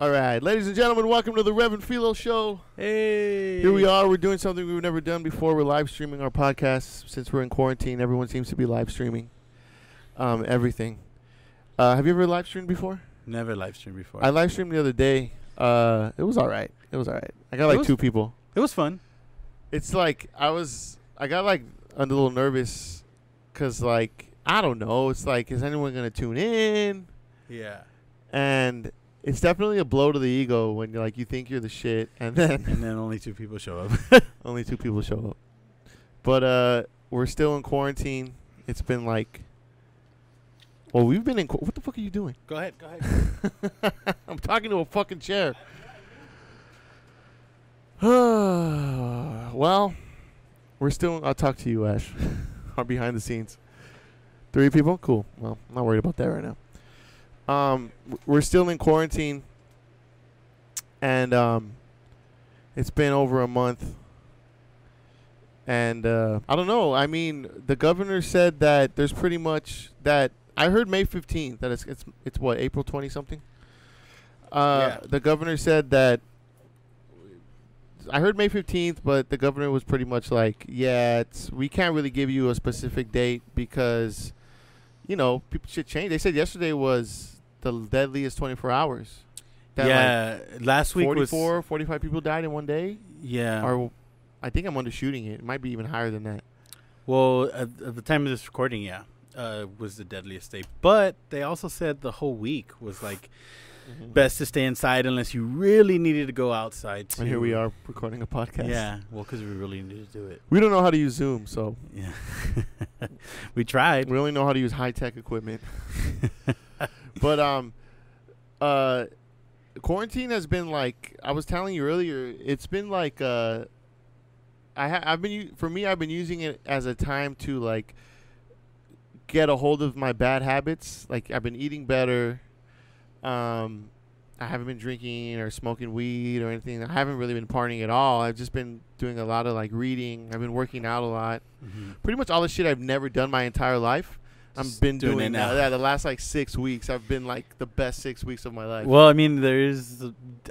All right, ladies and gentlemen, welcome to the Rev and Filo Show. Hey. Here we are. We're doing something we've never done before. We're live streaming our podcast since we're in quarantine. Everyone seems to be live streaming um, everything. Uh, have you ever live streamed before? Never live streamed before. I live streamed the other day. Uh, it was all right. It was all right. I got It like was- two people. it was fun. It's like I was. I got like a little nervous because like I don't know. It's like is anyone gonna tune in? Yeah. And it's definitely a blow to the ego when you're like you think you're the shit and then And then only two people show up. only two people show up. But uh, we're still in quarantine. It's been like, well, we've been in. Qu- what the fuck are you doing? go ahead. Go ahead. I'm talking to a fucking chair. well, we're still. I'll talk to you, Ash. Our behind the scenes. Three people, cool. Well, I'm not worried about that right now. Um, we're still in quarantine, and um, it's been over a month. And uh, I don't know. I mean, the governor said that there's pretty much that. I heard May 15th that it's it's it's what April 20 something. Uh, Yeah. The governor said that. I heard May 15th, but the governor was pretty much like, "Yeah, it's we can't really give you a specific date because, you know, people should change." They said yesterday was the deadliest 24 hours. That yeah. last like week was. 44, 45 people died in one day. Yeah. Or I think I'm undershooting it. It might be even higher than that. well, at, at the time of this recording, yeah, uh, was the deadliest day. But they also said the whole week was like best to stay inside unless you really needed to go outside. To, And here we are recording a podcast. Yeah. Well, because we really needed to do it. We don't know how to use Zoom, so Yeah. we tried. we only know how to use high tech equipment. but um, uh, quarantine has been like I was telling you earlier. It's been like uh, I ha- I've been for me. I've been using it as a time to like get a hold of my bad habits. Like I've been eating better. Um, I haven't been drinking or smoking weed or anything. I haven't really been partying at all. I've just been doing a lot of like reading. I've been working out a lot. Mhm. Pretty much all the shit I've never done my entire life. I've been doing doing, it now. now. Yeah, the last like six weeks, I've been like the best six weeks of my life. Well, I mean, there's.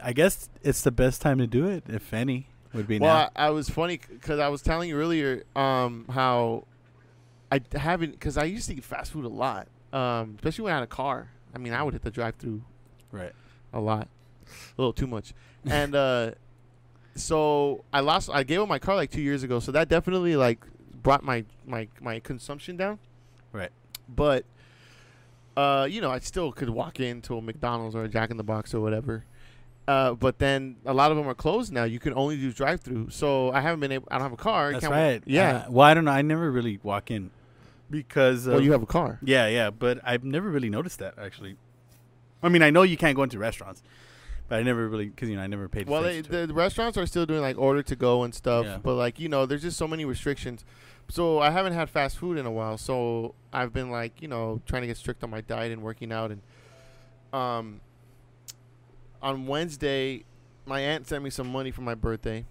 I guess it's the best time to do it, if any, would be Well, now. I, I was funny because I was telling you earlier um, how I haven't because I used to eat fast food a lot, um, especially when I had a car. I mean, I would hit the drive-through Right. a lot, a little too much, and uh, so I lost. I gave up my car like two years ago, so that definitely like brought my my my consumption down. Right. But uh, you know, I still could walk into a McDonald's or a Jack in the Box or whatever. Uh, but then a lot of them are closed now. You can only do drive-through, so I haven't been able. I don't have a car. I That's can't- right. Yeah. Uh, well, I don't know. I never really walk in because. well, of- you have a car. Yeah, yeah, but I've never really noticed that actually. I mean, I know you can't go into restaurants, but I never really because you know I never paid. Well, they, to the restaurants are still doing like order to go and stuff, Yeah. but like you know, there's just so many restrictions. So I haven't had fast food in a while. So I've been like, you know, trying to get strict on my diet and working out. And um, on Wednesday, my aunt sent me some money for my birthday,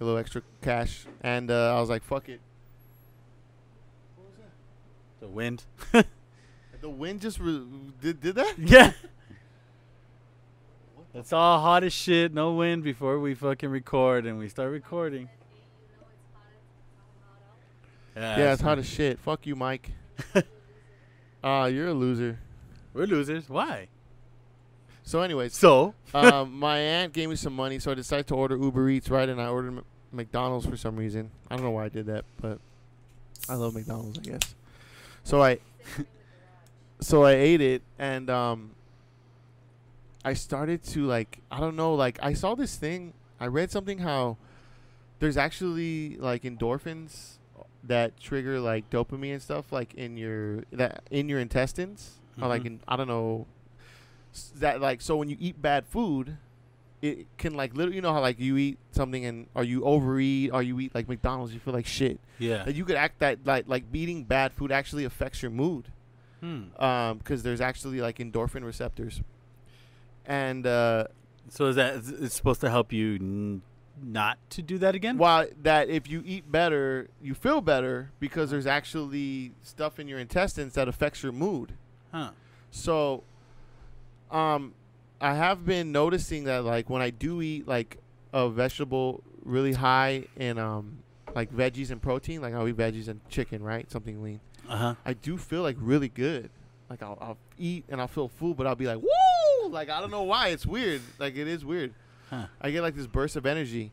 a little extra cash, and uh, I was like, fuck it. the wind. The wind just re- did did that. yeah. It's all hot as shit. No wind before we fucking record, and we start recording. Yeah, it's hot as shit. Fuck you, Mike. Ah, you're a loser. We're losers. Why? So, anyways, So. um, my aunt gave me some money, so I decided to order Uber Eats, right? And I ordered M- McDonald's for some reason. I don't know why I did that, but I love McDonald's, I guess. So I, so I ate it, and um, I started to like, I don't know, like I saw this thing. I read something how there's actually like endorphins that trigger like dopamine and stuff, like in your that in your intestines, or like Mhm. in I don't know that like so when you eat bad food it can like literally you know how like you eat something and or you overeat or you eat like McDonald's you feel like shit Yeah. that you could act that like like eating bad food actually affects your mood Hmm. um because there's actually like endorphin receptors and uh So is that it's supposed to help you not to do that again? while that if you eat better you feel better because there's actually stuff in your intestines that affects your mood Huh. So, um, I have been noticing that like when I do eat like a vegetable really high in um like veggies and protein, like I'll eat veggies and chicken, right? Something lean. Uh huh. I do feel like really good. Like I'll, I'll eat and I'll feel full, but I'll be like, woo! Like I don't know why. It's weird. Like it is weird. Huh. I get like this burst of energy,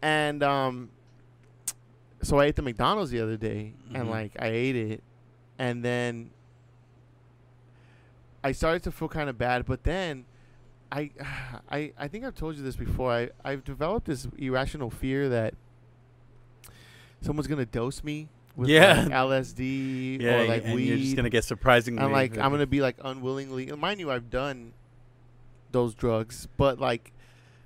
and um, so I ate the McDonald's the other day, and Mhm. like I ate it, and then I started to feel kind of bad, but then. I, I I think I've told you this before. I I've developed this irrational fear that someone's gonna dose me with Yeah. like LSD Yeah, or like and weed. you're just gonna get surprisingly. I'm like I'm gonna be like unwillingly. Mind you, I've done those drugs, but like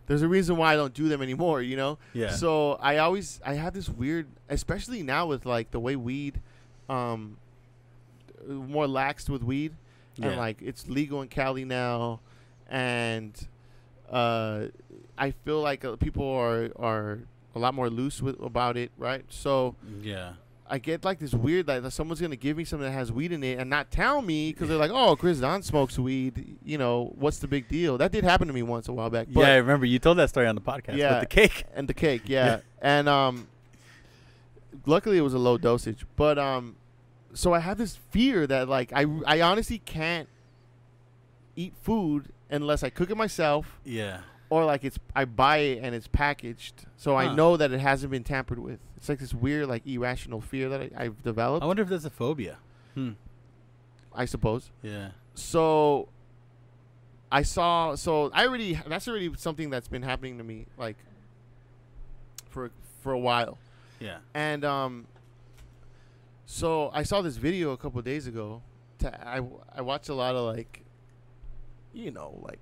there's a reason why I don't do them anymore. You know. Yeah. So I always I have this weird, especially now with like the way weed, um, more laxed with weed, yeah. and like it's legal in Cali now, and uh, I feel like uh, people are are a lot more loose with about it, right? So yeah. I get like this weird like that someone's gonna give me something that has weed in it and not tell me because they're like, oh, Chris Don smokes weed. You know, what's the big deal? That did happen to me once a while back. But yeah, I remember you told that story on the podcast Yeah. with the cake. and the cake, yeah. Yeah. And um luckily it was a low dosage. But um so I have this fear that like I I honestly can't eat food unless I cook it myself Yeah. or like it's I buy it and it's packaged. So I know that it hasn't been tampered with. It's like this weird like irrational fear that I, I've developed, I wonder if that's a phobia. Hmm. I suppose. Yeah. So I saw so I already that's already something that's been happening to me like for for a while. Yeah. And um, so I saw this video a couple days ago. To, I I watch a lot of like, you know, like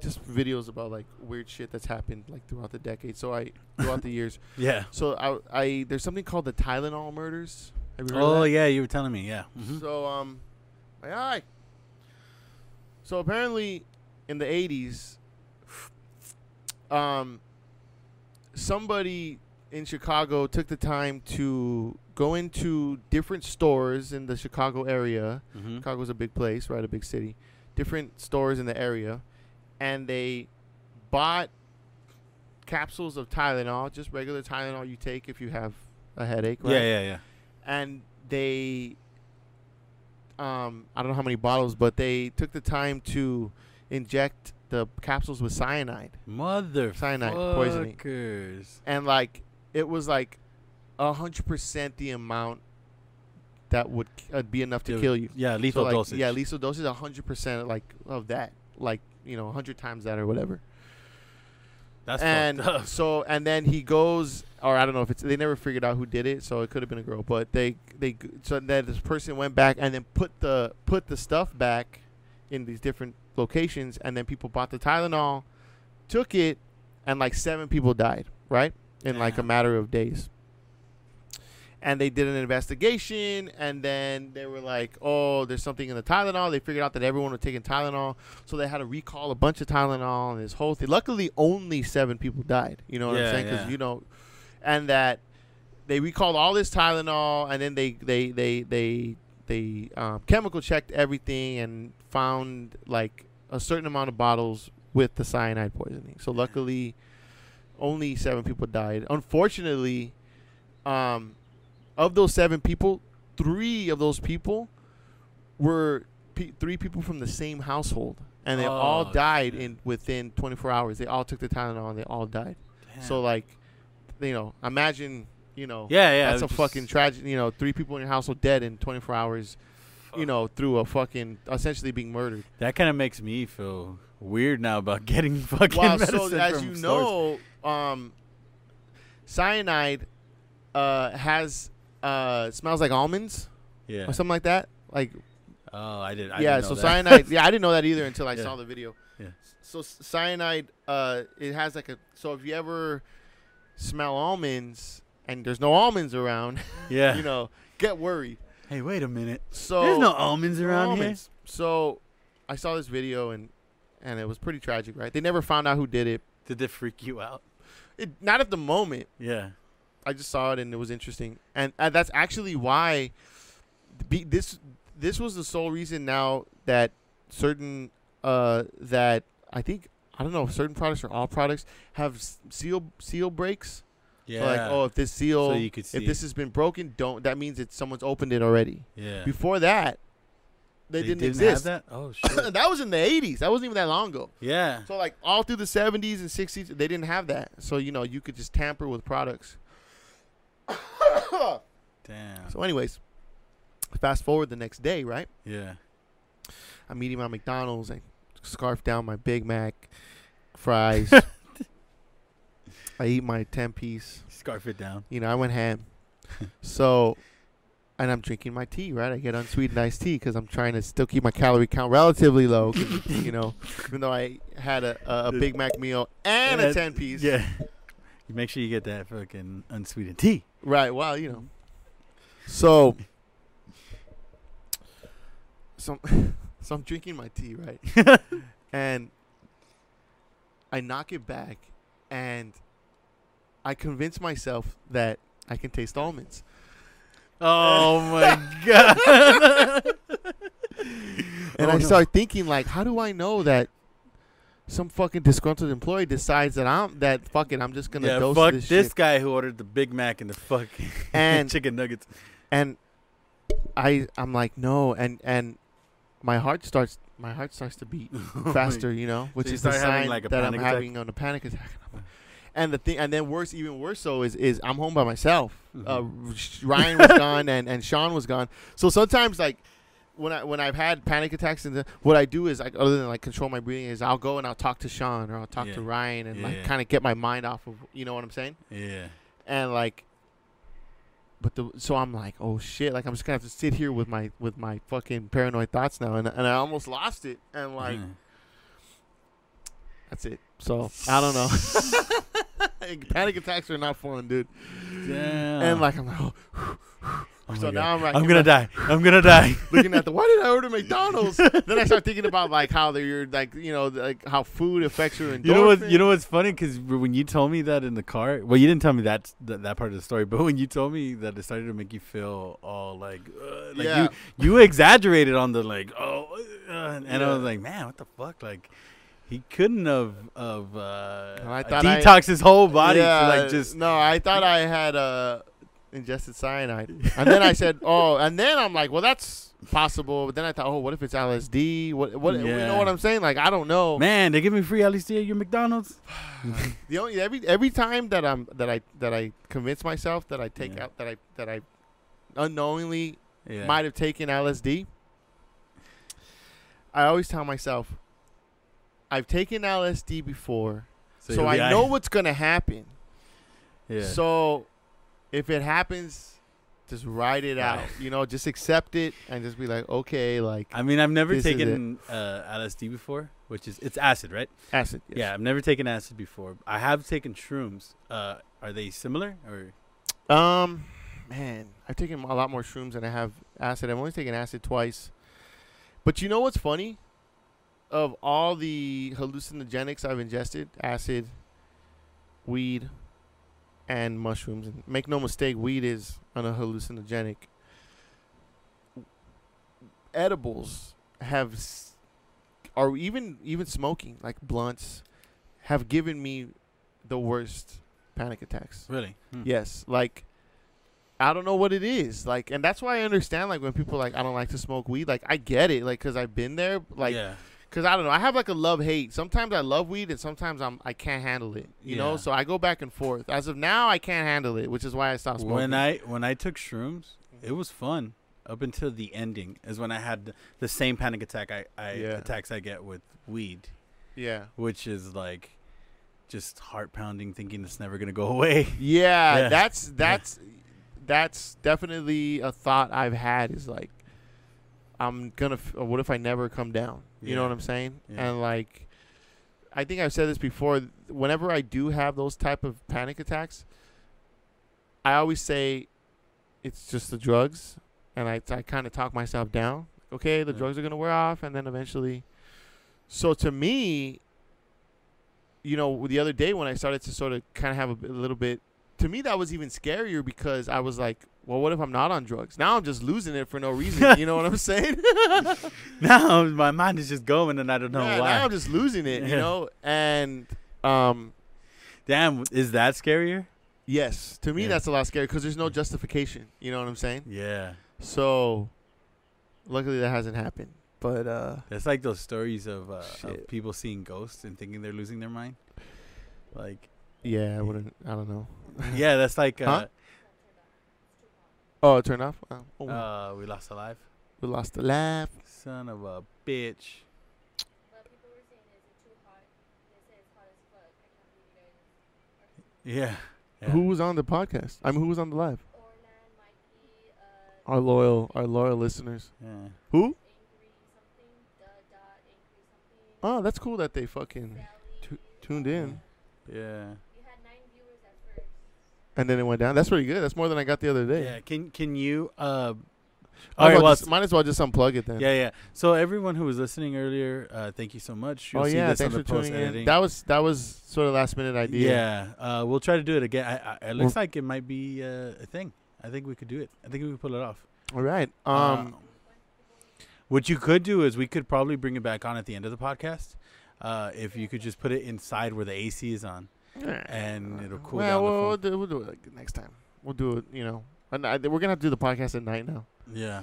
just videos about like weird shit that's happened like throughout the decade. So I throughout the years. Yeah. So I I there's something called the Tylenol murders. Have you heard of Oh yeah, you were telling me. Yeah. Mhm. So um, aye, aye. So apparently, in the '80s, um, somebody in Chicago took the time to go into different stores in the Chicago area. Mhm. Chicago's a big place, right? A big city. Different stores in the area, and they bought capsules of Tylenol, just regular Tylenol you take if you have a headache, right? Yeah, yeah, yeah. and they um I don't know how many bottles, but they took the time to inject the capsules with cyanide. Mother Cyanide poisoning. And like it was like a hundred percent the amount that would uh, be enough to Dude, kill you. Yeah, So, lethal like, dosage. Yeah, lethal dosage a hundred percent like of that. Like, you know, a hundred times that or whatever. That's and so and then he goes or I don't know if it's they never figured out who did it, so it could have been a girl. But they they so then this person went back and then put the put the stuff back in these different locations, and then people bought the Tylenol, took it, and like seven people died right in like a matter of days. And they did an investigation, and then they were like, "Oh, there's something in the Tylenol." They figured out that everyone was taking Tylenol, so they had to recall a bunch of Tylenol and this whole thing. Luckily, only seven people died. You know what Yeah, I'm saying? Because yeah. you know, and that they recalled all this Tylenol, and then they they they they they um, chemical checked everything and found like a certain amount of bottles with the cyanide poisoning. So luckily, only seven people died. Unfortunately, um, of those seven people, three of those people were pe- three people from the same household, and they all Oh, died shit. in within 24 hours. They all took the Tylenol and they all died. So like, you know, imagine you know, yeah, yeah. that's a fucking tragedy. You know, three people in your household dead in 24 hours. You know, through a fucking essentially being murdered. that kind of makes me feel weird now about getting fucking Well, medicine so as from you stores. know, um, cyanide uh, has uh, smells like almonds yeah. or something like that. Like Oh, I did. I yeah, didn't know so that. cyanide. yeah, I didn't know that either until I Yeah. saw the video. Yeah. So cyanide, uh, it has like a. So if you ever smell almonds and there's no almonds around, yeah. you know, get worried. Hey, wait a minute. So There's no almonds no around almonds. So I saw this video and and it was pretty tragic, right? They never found out who did it. Did it freak you out? It not at the moment. Yeah. I just saw it and it was interesting, and, and that's actually why be, this this was the sole reason now that certain uh that I think I don't know if certain products or all products have seal seal breaks. Yeah. So like, oh, if this seal, so you could see. if this has been broken, don't. That means that someone's opened it already. yeah. Before that, they, didn't, exist. Have that? Oh shit. that was in the 80s. That wasn't even that long ago. yeah. So like all through the 70s and 60s, they didn't have that. So you know you could just tamper with products. Damn. so, anyways, fast forward the next day, right? Yeah. I'm eating my McDonald's. I scarf down my Big Mac, fries. I eat my 10 piece. Scarf it down. You know, I went ham. so, and I'm drinking my tea, right? I get unsweetened iced tea because I'm trying to still keep my calorie count relatively low. you know, even though I had a, a, a Big Mac meal and a 10 piece. Yeah. You make sure you get that fucking unsweetened tea. Right. Well, you know. So, so, so I'm drinking my tea, right? and I knock it back, and I convince myself that I can taste almonds. Oh my god. And Oh, I no. start thinking, like, how do I know that some fucking disgruntled employee decides that I'm that fucking I'm just gonna yeah, dose fuck this, this, guy who ordered the Big Mac and the fucking And- chicken nuggets. and I I'm like no, and and my heart starts my heart starts to beat faster, you know, which you is the sign like, a that I'm attack? having on a panic attack. And the thing, and then worse, even worse, so is is I'm home by myself. Uh, Mm-hmm. Ryan was gone and and Sean was gone. So sometimes like. When I when I've had panic attacks and the, what I do is like other than like control my breathing is I'll go and I'll talk to Sean or I'll talk Yeah. to Ryan and like kind of get my mind off of you know what I'm saying Yeah. and like but the so I'm like oh shit like I'm just gonna have to sit here with my with my fucking paranoid thoughts now and and I almost lost it and like Yeah. that's it so I don't know panic attacks are not fun dude Damn. and like I'm like oh, so God. now I'm like I'm gonna die. I'm gonna die. looking at the why did I order McDonald's then I start thinking about like how they're like you know like how food affects your endorphin You know what? You know what's funny? Because when you told me that in the car, well, you didn't tell me that that, that part of the story. But when you told me that, it started to make you feel all like, uh, like Yeah. you you exaggerated on the like, oh, uh, and I was like, man, what the fuck? Like, he couldn't have of uh, Well, I thought I- detox his whole body. yeah, to like just no I thought I had uh ingested cyanide and then I said oh and then I'm like well that's possible but then I thought oh what if it's LSD what what you know what I'm saying like I don't know man, they give me free LSD at your McDonald's. the only every every time that I'm that I that I convince myself that I take Yeah. out that I that I unknowingly Yeah. might have taken LSD I always tell myself I've taken LSD before so, be I know what's gonna happen Yeah. So, if it happens, just ride it out. You know, just accept it and just be like, okay, like I mean, I've never taken uh, LSD before, which is it's acid, right? acid. yes. Yeah, I've never taken acid before. I have taken shrooms. Uh, are they similar or? Um, man, I've taken a lot more shrooms than I have acid. I've only taken acid twice. But you know what's funny? Of all the hallucinogenics I've ingested, acid, weed, and mushrooms, and make no mistake, weed is an hallucinogenic. Edibles have, or even even smoking like blunts, have given me the worst panic attacks. Really? Hmm. Yes, like I don't know what it is. Like and that's why I understand like when people are like I don't like to smoke weed. Like I get it like cuz I've been there like yeah. Cuz I don't know. I have like a love hate. Sometimes I love weed and sometimes I'm I can't handle it. You know? So I go back and forth. As of now I can't handle it, which is why I stopped smoking. When I when I took shrooms, it was fun up until the ending. Is when I had the, the same panic attack I, I Yeah. attacks I get with weed, yeah. which is like just heart pounding, thinking it's never gonna go away. Yeah, Yeah. that's that's that's definitely a thought I've had is like I'm gonna f- uh, what if I never come down? You know what I'm saying? Yeah. And like I think I've said this before whenever I do have those type of panic attacks I always say it's just the drugs and I I kind of talk myself down. Okay, the Yeah. drugs are to wear off and then eventually so to me you know, the other day when I started to sort of kind of have a, a little bit to me that was even scarier because I was like, well, what if I'm not on drugs? Now I'm just losing it for no reason. you know what I'm saying? now my mind is just going, and I don't know Yeah, why. Now I'm just losing it. You know, and um, Damn, is that scarier? yes, to me Yeah. that's a lot scarier because there's no justification. You know what I'm saying? Yeah, So, luckily that hasn't happened. But uh, that's like those stories of, uh, of people seeing ghosts and thinking they're losing their mind. Like, yeah, I wouldn't. I don't know. yeah, that's like, uh, Huh? Oh, it turned off. Oh, oh, uh, we lost a life. we lost the laugh. Son of a bitch. But people were saying, is it too hot? They say it's hot as fuck. I can't believe you guys are Yeah. yeah. Who was on the podcast? I mean, who was on the live? Orlan, Mikey, uh, Our loyal, our loyal listeners. Yeah. Who? angry something, the dot, angry something, Oh, that's cool that they fucking Sally. tu- tuned in, Yeah. We had nine viewers at first. And then it went down. That's pretty good. That's more than I got the other day. Yeah. Can can you uh Might, as well just, might as well just unplug it then. yeah, yeah. So everyone who was listening earlier, uh, thank you so much. You'll oh see yeah, this thanks on for tuning in. That was that was sort of last minute idea. Yeah, uh, we'll try to do it again. I, I, it looks like it might be uh, a thing. I think we could do it. I think we could pull it off. All right. Um. Uh, what you could do is we could probably bring it back on at the end of the podcast. Uh, if you could just put it inside where the AC is on, and it'll cool well, down we'll, we'll, do, we'll do it like next time. We'll do it. You know, and I, we're gonna have to do the podcast at night now. yeah.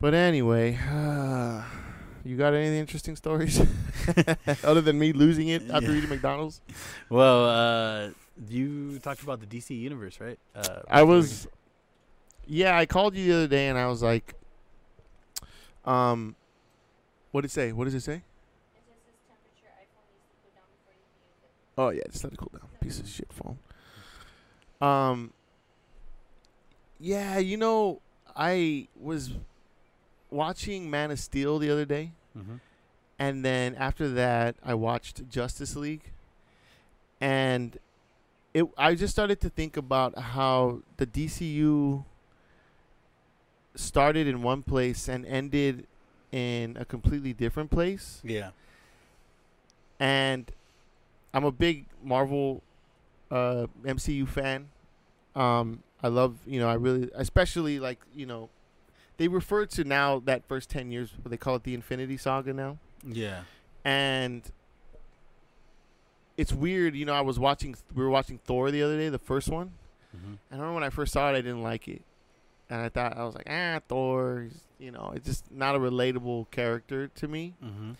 But anyway, you got any interesting stories other than me losing it after Yeah. eating McDonald's? Well, uh, you talked about the DC universe, right? Uh, I was, yeah, I called you the other day and I was like, um, what did it say? What does it say? It just says temperature. iPhone needs to cool down before you can use it. Oh yeah, just let it cool down. Piece of shit phone. Um. Yeah, you know, I was watching Man of Steel the other day, Mhm. and then after that, I watched Justice League, and it. I just started to think about how the DCU started in one place and ended in a completely different place Yeah. and I'm a big Marvel uh, MCU fan. Um, I love, you know, I really, especially like, you know, they refer to now that first 10 years, what they call it the Infinity Saga now. Yeah. And it's weird, you know, I was watching, we were watching Thor the other day, the first one. Mhm. And I remember when I first saw it, I didn't like it. And I thought, I was like, ah, Thor, you know, it's just not a relatable character to me. Mhm.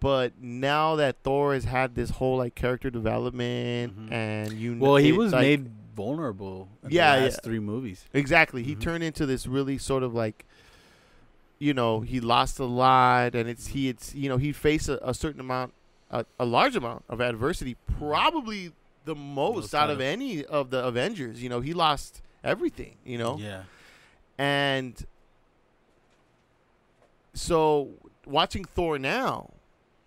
But now that Thor has had this whole like character development Mhm. and you, Well, he was like- made vulnerable. In Yeah, the yeah. three movies. exactly. He Mhm. turned into this really sort of like, you know, he lost a lot, and it's he it's you know he faced a, a certain amount, a, a large amount of adversity, probably the most Most out of- any of the Avengers. You know, he lost everything. You know, Yeah. and so watching Thor now,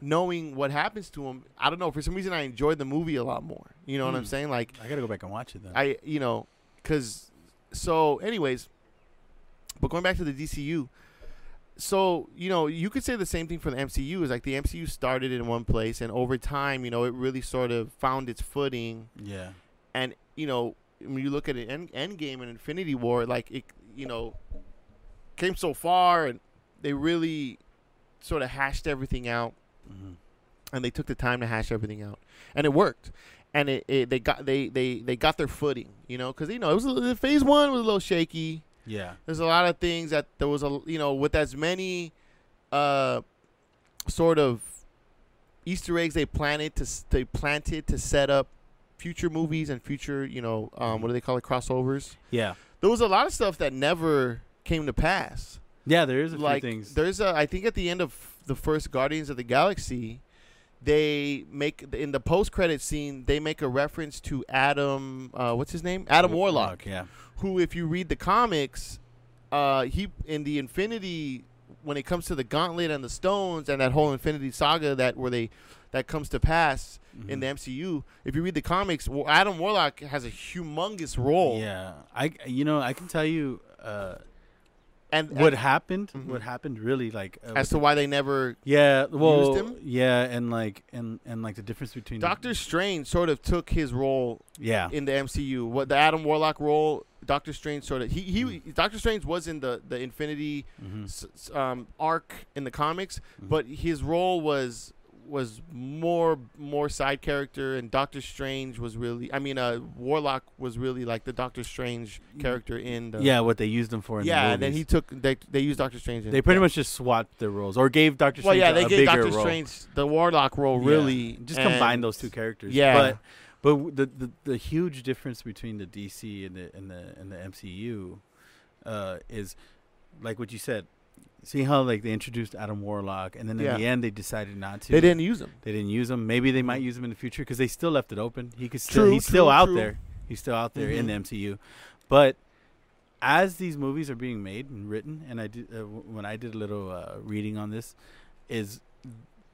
knowing what happens to him, I don't know. For some reason, I enjoyed the movie a lot more. You know what I'm Hmm. saying? Like I gotta go back and watch it then. I, you know, because so, anyways, but going back to the DCU, so you know, you could say the same thing for the MCU. Is like the MCU started in one place, and over time, you know, it really sort of found its footing yeah. and you know when you look at an end, Endgame and Infinity War, like it, you know, came so far, and they really sort of hashed everything out, Mhm. and they took the time to hash everything out, and it worked, and it, it they got they they they got their footing, you know, because you know it was a, little- phase one was a little shaky. Yeah. There's a lot of things that there was a you know with as many, uh, sort of Easter eggs they planted to they planted to set up future movies and future you know um, what do they call it crossovers. Yeah. There was a lot of stuff that never came to pass. Yeah. There is a like few things. there's a I think at the end of the first Guardians of the Galaxy, they make in the post credit scene they make a reference to Adam uh, what's his name Adam Warlock Yeah. who, if you read the comics, uh, he in the Infinity when it comes to the Gauntlet and the Stones and that whole Infinity Saga that where they that comes to pass in the. MCU. If you read the comics, Wa- Adam Warlock has a humongous role. Yeah, I you know I can tell you uh, and what happened? Mhm. What happened really like uh, as to why they never yeah, well, him? yeah, and like and and like the difference between Doctor Strange sort of took his role yeah, in the MCU. What the Adam Warlock role, Doctor Strange sort of he he Mhm. Doctor Strange was in the the Infinity hmm s- um, arc in the comics, Mhm. but his role was was more more side character, and Doctor Strange was really I mean uh Warlock was really like the Doctor Strange character in the yeah, what they used him for. In yeah. the And then he took they they used Doctor Strange. In, they pretty yeah. much just swapped their roles or gave Doctor well Strange yeah they gave Doctor role. Strange the Warlock role Yeah, really just combine those two characters. Yeah. but but the, the the huge difference between the DC and the and the and the MCU uh, is like what you said. See how like they introduced Adam Warlock, and then in Yeah. the end they decided not to. They didn't use him. They didn't use him. Maybe they might use him in the future because they still left it open. He could still. True, he's still true, out true. there. He's still out there in the. MCU, but as these movies are being made and written, and I did uh, w- when I did a little uh, reading on this, is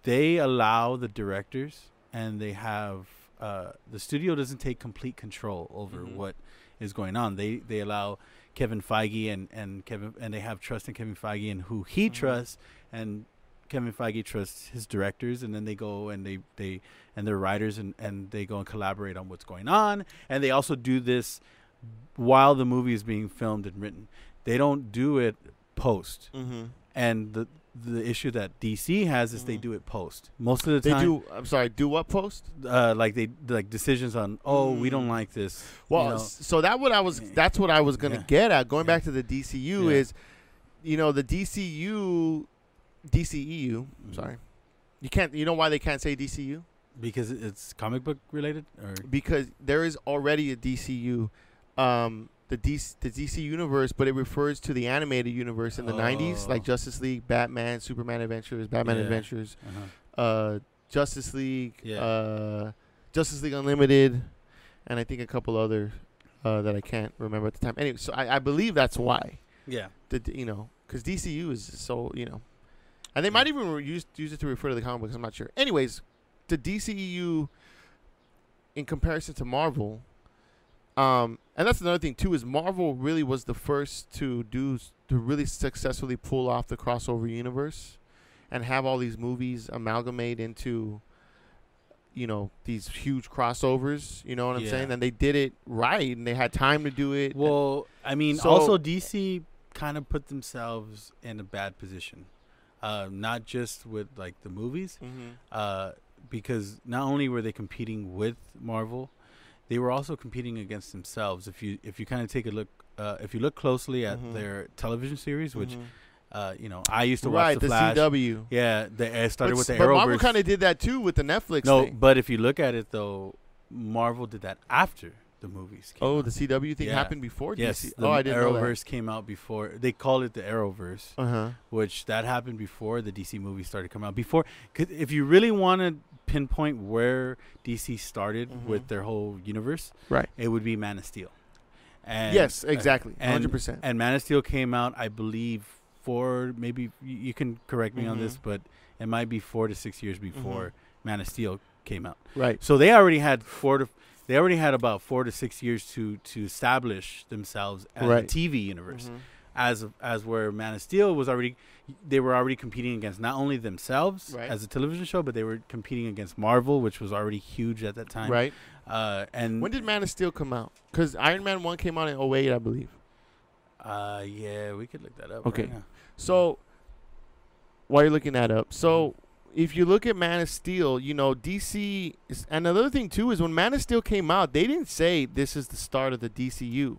they allow the directors and they have uh, the studio doesn't take complete control over Mhm. what is going on. They they allow Kevin Feige and and Kevin and they have trust in Kevin Feige and who he Mhm. trusts and Kevin Feige trusts his directors, and then they go and they they and their writers and and they go and collaborate on what's going on, and they also do this while the movie is being filmed and written. They don't do it post, Mm-hmm. and the the issue that DC has is they Mhm. do it post most of the They time. They do. I'm sorry. Do what post? uh, like they like decisions on oh we don't Mm. like this. Well, you know. so that what I was. That's what I was gonna Yeah. get at. Going Yeah. back to the DCU Yeah. is, you know, the DCU, DCEU. I'm Mhm. sorry. You can't. You know why they can't say DCU? because it's comic book related or Because there is already a DCU, um, the DC, the DC universe, but it refers to the animated universe in the '90s, Oh. like Justice League, Batman, Superman Adventures, Batman Yeah. Adventures, uh-huh. uh, Justice League, Yeah. uh, Justice League Unlimited, and I think a couple other uh, that I can't remember at the time. Anyway, so I, I believe that's why yeah the you know because DCU is so you know, and they might even use use it to refer to the comic books. I'm not sure. Anyways, the DCEU in comparison to Marvel, um, and that's another thing too is Marvel really was the first to do to really successfully pull off the crossover universe, and have all these movies amalgamate into. You know these huge crossovers. You know what I'm Yeah. saying, and they did it right, and they had time to do it. Well, I mean, So- also DC kind of put themselves in a bad position, uh, not just with like the movies, mm-hmm. uh, because not only were they competing with Marvel, they were also competing against themselves. If you if you kind of take a look, uh, if you look closely at Mhm. their television series, which Mhm. uh, you know I used to watch right, the Flash. CW. Yeah, they it started but, with the but Marvel kind of did that too with the Netflix no, thing. but if you look at it though, Marvel did that after the movies. Came Oh, out. the CW thing Yeah. happened before yes, DC. the oh, I didn't know that. Arrowverse came out before. They call it the Arrowverse, Uh huh. which that happened before the DC movies started coming out. Before, 'cause if you really want to pinpoint where DC started Mhm. with their whole universe, Right. it would be Man of Steel. And, yes, uh, exactly. Hundred percent. And Man of Steel came out, I believe, four maybe you, you can correct me on this, Mhm. but it might be four to six years Mm-hmm. before Man of Steel came out. Right. So they already had four to they already had about four to six years to to establish themselves as Right. a TV universe. Mhm. As as where Man of Steel was already they were already competing against not only themselves Right. as a television show, but they were competing against Marvel, which was already huge at that time. Right. Uh, and When did Man of Steel come out? Because Iron Man one came out in 08, I believe. uh, yeah, we could look that up. Okay. right now. So while you're looking that up, so if you look at Man of Steel, you know DC. Is, and another thing too is when Man of Steel came out, they didn't say this is the start of the DCU.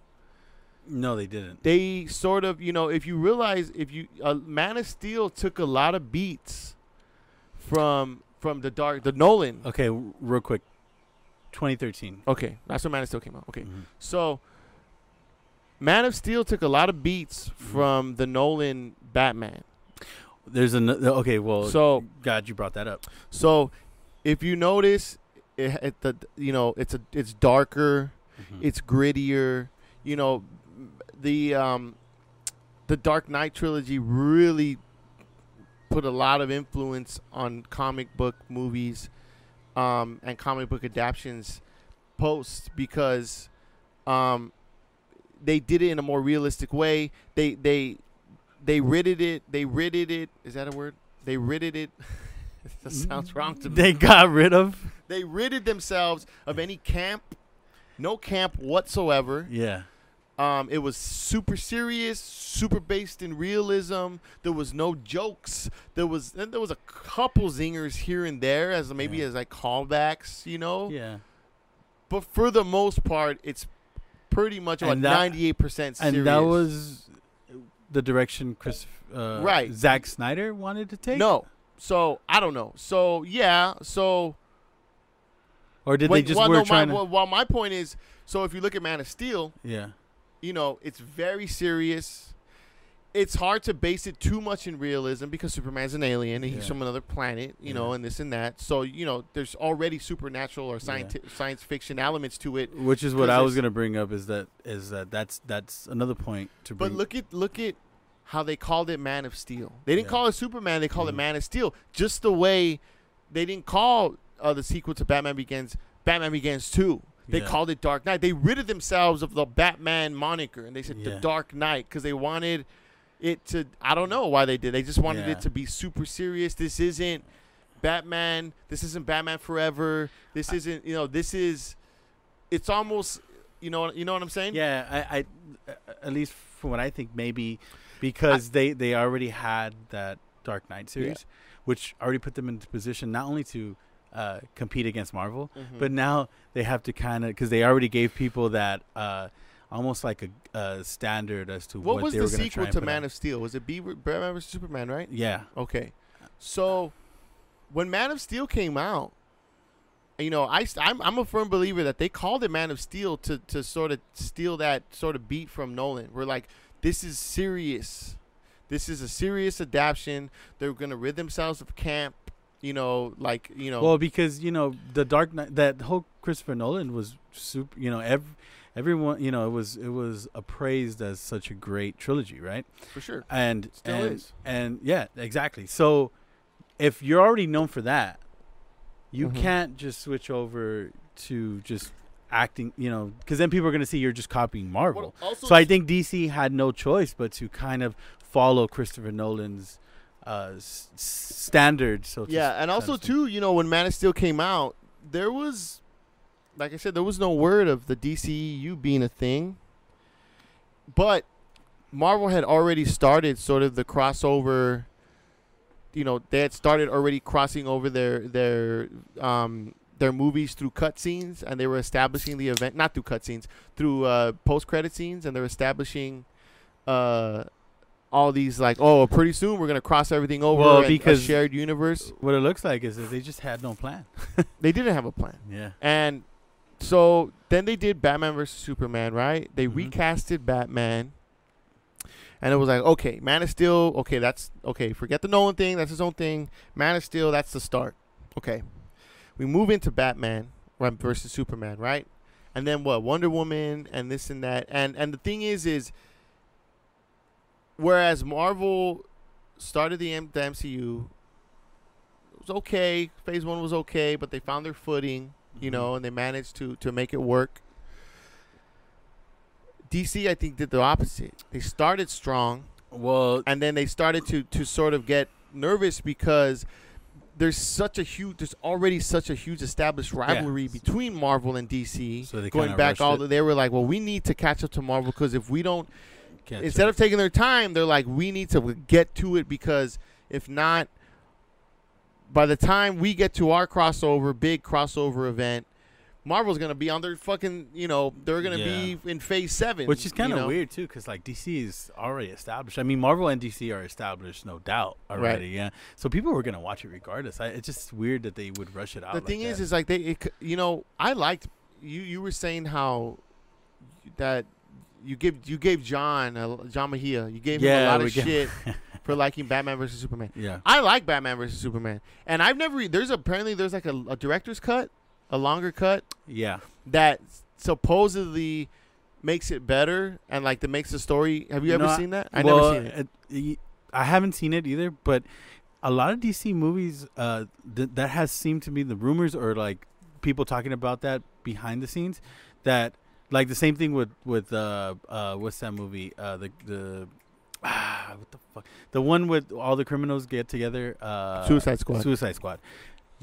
No, they didn't. they sort of you know if you realize if you uh, Man of Steel took a lot of beats from from the dark the Nolan. Okay, real quick. 2013. Okay, that's when Man of Steel came out. Okay, Mhm. so Man of Steel took a lot of beats from the Nolan Batman. There's an okay. Well, So God, you brought that up. so if you notice, it, it the you know it's a it's darker. Mhm. it's grittier. You know, the um, the Dark Knight trilogy really put a lot of influence on comic book movies um, and comic book adaptations post because um, they did it in a more realistic way. They they they ridded it. They ridded it. Is that a word? They ridded it. that sounds wrong to me. They got rid of. They ridded themselves of any camp, no camp whatsoever. Yeah. Um, it was super serious, super based in realism. There was no jokes. There was there was a couple zingers here and there as maybe Yeah. as like callbacks, you know. Yeah. But for the most part, it's pretty much about ninety eight percent serious. And that was the direction Chris, uh, Right. Zack Snyder wanted to take. no. So I don't know. So yeah. So or did when- they just well, were no, my, to? well, well, my point is, so if you look at Man of Steel, yeah. you know, it's very serious. It's hard to base it too much in realism because Superman's an alien and he's Yeah. from another planet, you know, and this and that. So, you know, there's already supernatural or Yeah. science fiction elements to it. Which is what 'Cause I was there's- gonna bring up is that is that that's that's another point to But bring. look at look at how they called it Man of Steel. They didn't Yeah. call it Superman, they called it Mhm. Man of Steel. Just the way they didn't call uh, the sequel to Batman Begins Batman Begins 2. They Yeah. called it Dark Knight. They rid of themselves of the Batman moniker and they said the Yeah. Dark Knight because they wanted it to. I don't know why they did. They just wanted Yeah. it to be super serious. This isn't Batman. This isn't Batman Forever. This isn't. You know. This is. It's almost. You know. You know what I'm saying? yeah, I, I at least from what I think maybe because they they already had that Dark Knight series, which already put them into position not only to uh, compete against Marvel, Mhm. but now they have to kind of because they already gave people that uh, almost like a, a standard as to what, what, was the sequel to Man out. of Steel? Was it B- Batman vs Superman? Right. Yeah, Okay. So when Man of Steel came out, you know, I I'm, I'm a firm believer that they called it Man of Steel to to sort of steal that sort of beat from Nolan. We're like, this is serious. This is a serious adaptation. They're gonna rid themselves of camp. You know, like you know. Well, because you know the Dark Knight, that whole Christopher Nolan was super. You know, ev- everyone, you know, it was it was appraised as such a great trilogy, right? for sure. And Still and, is. and yeah, exactly. So if you're already known for that, you Mhm. can't just switch over to just acting. You know, because then people are going to see you're just copying Marvel. So I think DC had no choice but to kind of follow Christopher Nolan's uh, s- standard. So Yeah, and also too, you know, when Man of Steel came out, there was, like I said, there was no word of the DCEU being a thing. But Marvel had already started sort of the crossover. You know, they had started already crossing over their their um their movies through cutscenes, and they were establishing the event not through cutscenes, through uh, post credit scenes, and they're establishing. Uh, all these like oh pretty soon we're gonna cross everything over Well, because- shared universe What it looks like is that they just had no plan. they didn't have a plan. Yeah. And so then they did Batman versus Superman, right? They Mhm. recasted Batman. And it was like, okay, Man of Steel, okay, that's okay, forget the Nolan thing, that's his own thing. Man of Steel, that's the start. Okay. We move into Batman versus Superman, right? And then what? Wonder Woman and this and that. And and the thing is is whereas Marvel started the, M- the MCU it was okay. Phase 1 was okay, but they found their footing you Mhm. know, and they managed to to make it work. DC, I think, did the opposite. They started strong, Well, and then they started to to sort of get nervous because there's such a huge, there's already such a huge established rivalry between Marvel and DC. So they going back all, it. the, they were like, well, we need to catch up to Marvel because if we don't, can't instead of taking their time, they're like, we need to get to it because if not, by the time we get to our crossover, big crossover event, Marvel's gonna be on their fucking, you know, they're gonna be in Phase Seven, which is kind you of know? weird too, because like DC is already established. I mean, Marvel and DC are established, no doubt, already. Yeah. So people were gonna watch it regardless. I, it's just weird that they would rush it out. The like thing is, that. is like they, it, you know, I liked you. You were saying how that you give you gave John uh, John Mejia, you gave him a lot of shit for liking Batman versus Superman. yeah. I like Batman versus Superman, and I've never. There's apparently there's like a, a director's cut, a longer cut Yeah. that supposedly makes it better and like that makes the story. Have you, You ever know, seen that? I well, never seen it. I haven't seen it either, but a lot of DC movies uh, th- that has seemed to be the rumors or like people talking about that behind the scenes. That like the same thing with with uh, uh, what's that movie? Uh, the the God, what the fuck? The one with all the criminals get together. Uh, Suicide Squad. Suicide Squad.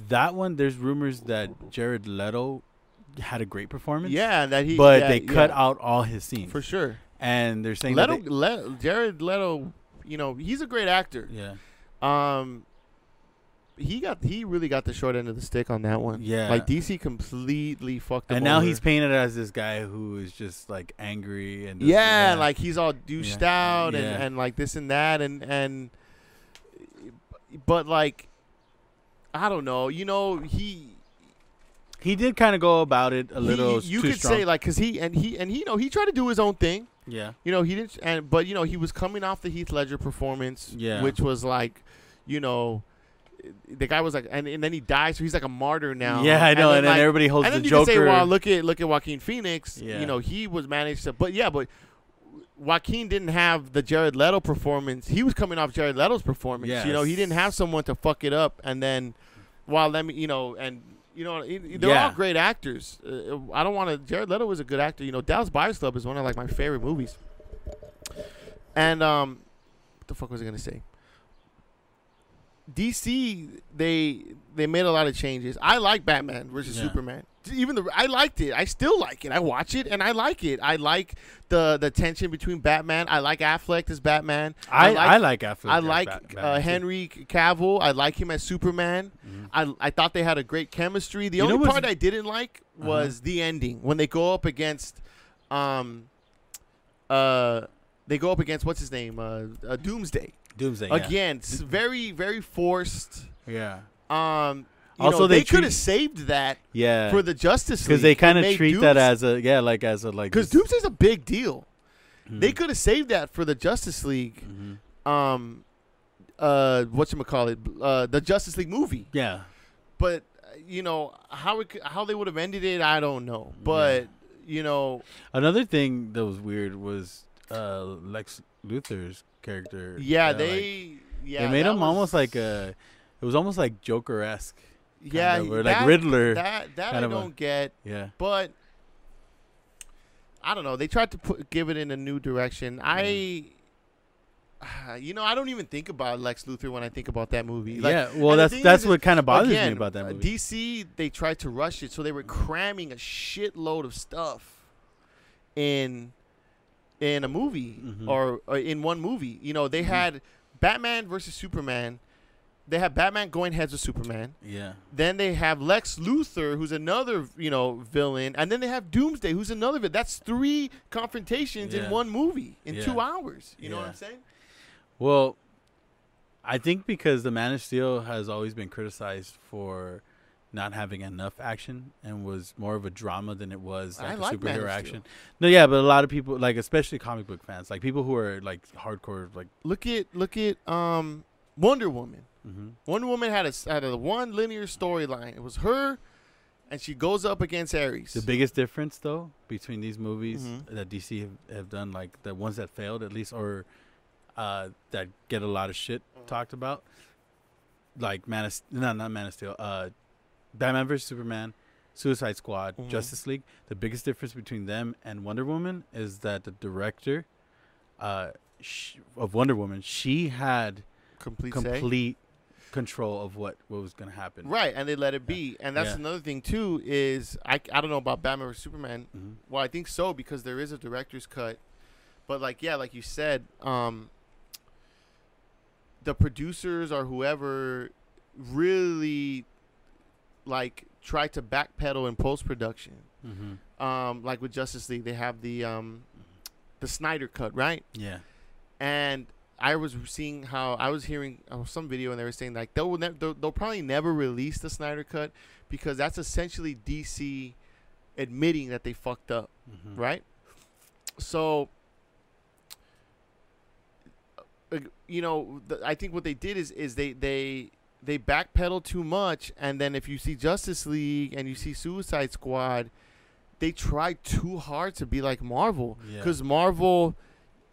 That one, there's rumors that Jared Leto had a great performance. Yeah, that he. but yeah, they cut yeah, out all his scenes. for sure. and they're saying Leto, that they- Le- Jared Leto, you know, he's a great actor. yeah, Um, he got he really got the short end of the stick on that one. Yeah. like DC completely fucked him and now over. he's painted as this guy who is just like angry and just- yeah, like he's all douched Yeah. out and, Yeah. and like this and that and and but like I don't know, you know, he he did kind of go about it a little. he, you could strong. say like cuz he and he and he you know, he tried to do his own thing. yeah, You know, he didn't and but you know, he was coming off the Heath Ledger performance Yeah. which was like, you know, the guy was like and, and then he dies, so he's like a martyr now. yeah, I know. And then, like, everybody holds and then the you Joker. can say, well, look at look at Joaquin Phoenix. Yeah. You know, he was managed to, but yeah, but Joaquin didn't have the Jared Leto performance. He was coming off Jared Leto's performance. You know, he didn't have someone to fuck it up, and then while let me, you know, and you know, they're Yeah. all great actors. Uh, I don't want to. Jared Leto was a good actor. You know, Dallas Buyers Club is one of like my favorite movies. And um, what the fuck was I gonna say? DC they they made a lot of changes. I like Batman versus Yeah. Superman. Even the I liked it. I still like it. I watch it and I like it. I like the the tension between Batman. I like Affleck as Batman. I, like- I like Affleck. I like uh, Batman, too. Henry Cavill. I like him as Superman. Mhm. I I thought they had a great chemistry. The You only part I didn't like Uh-huh. was the ending when they go up against, um, uh, they go up against what's his name, uh, uh Doomsday Doomsday. Yeah. again. It's very very forced. Yeah. Um, you Also, know, they they, could have saved that Yeah. for the Justice League because they kind of made treat that as a yeah, like as a like because this- Doomsday's a big deal. Mhm. They could have saved that for the Justice League. Mhm. Um, uh, what you call it? Uh, the Justice League movie. Yeah. But uh, you know how it, how they would have ended it, I don't know. But you know, Another thing that was weird was uh, Lex Luthor's character. yeah, like, they yeah they made him almost like a. It was almost like Joker esque. yeah, of, or that, like Riddler. That that I of a- don't get. yeah. But I don't know. They tried to put give it in a new direction. I. Mm-hmm. You know, I don't even think about Lex Luthor when I think about that movie. Like, yeah. Well, that's that's is, what kind of bothers again, me about that movie. DC they tried to rush it, so they were mm-hmm. cramming a shitload of stuff in in a movie Mhm. or, or in one movie. You know, they Mhm. had Batman versus Superman. They have Batman going heads with Superman. yeah. Then they have Lex Luthor, who's another you know villain, and then they have Doomsday, who's another villain. That's three confrontations Yeah. in one movie in Yeah. two hours. You know what I'm saying? Well, I think because the Man of Steel has always been criticized for not having enough action and was more of a drama than it was like a like superhero action. No, yeah, but a lot of people, like especially comic book fans, like people who are like hardcore, like Look at look at um Wonder Woman. mhm. Wonder Woman had a had a one linear storyline. It was her, and she goes up against Ares. the biggest difference though between these movies Mhm. that DC have, have done, like the ones that failed at least, or uh, that get a lot of shit Mhm. talked about, like Man of no, not Man of Steel, uh, Batman vs Superman, Suicide Squad, Mhm. Justice League. The biggest difference between them and Wonder Woman is that the director uh, sh- of Wonder Woman, she had complete, say. complete control of what what was going to happen. Right, and they let it be. And that's Yeah. another thing too is I, I don't know about Batman vs Superman. Mhm. Well, I think so because there is a director's cut. But like yeah, like you said, um the producers or whoever really like try to backpedal in post production. Mhm. Um like with Justice League, they have the um the Snyder cut, right? Yeah. and I was seeing how I was hearing uh, some video and they were saying like they'll, ne- they'll they'll probably never release the Snyder cut because that's essentially DC admitting that they fucked up, Mhm. right? So uh, you know, I think what they did is is they they they backpedal too much and then if you see Justice League and you see Suicide Squad, they try too hard to be like Marvel Yeah. because Marvel,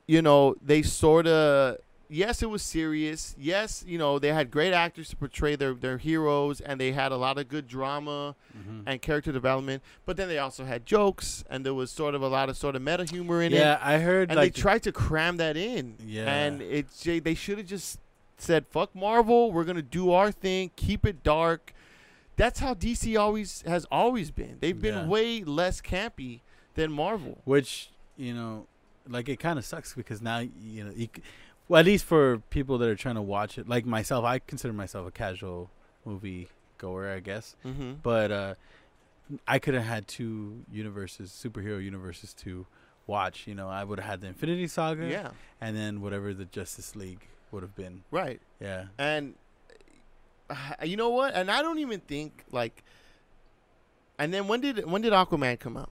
you know, they sort of, yes, it was serious. Yes, you know they had great actors to portray their their heroes, and they had a lot of good drama Mhm. and character development. But then they also had jokes, and there was sort of a lot of sort of meta humor in it. yeah, I heard and like they tried to cram that in. Yeah. And it, they should have just said, "Fuck Marvel, we're gonna do our thing, keep it dark." That's how DC always has always been. They've been Yeah. way less campy than Marvel. which you know, like it kind of sucks because now you know, you, well, at least for people that are trying to watch it, like myself, I consider myself a casual movie goer, I guess. Mm-hmm. But uh, I could have had two universes, superhero universes to watch. You know, I would have had the Infinity Saga, Yeah, and then whatever the Justice League would have been. right. Yeah, And uh, you know what? And I don't even think like. And then when did when did Aquaman come out?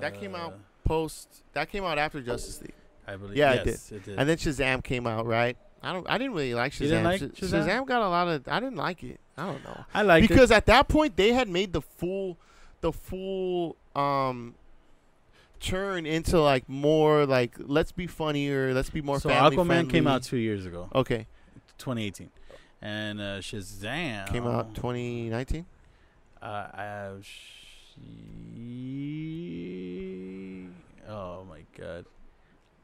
That came out Uh, Post that came out after Justice League, I believe. Yeah, it yes, it did. and then Shazam came out. Right? I don't. I didn't really like Shazam. Like Shazam? Shazam got a lot of. I didn't like it. I don't know. I like because at that point they had made the full the full um turn into like more like let's be funnier let's be more so family Aquaman came out two years ago, okay. 2018, and uh, Shazam came out 2019 Uh, uh, she... Oh my god.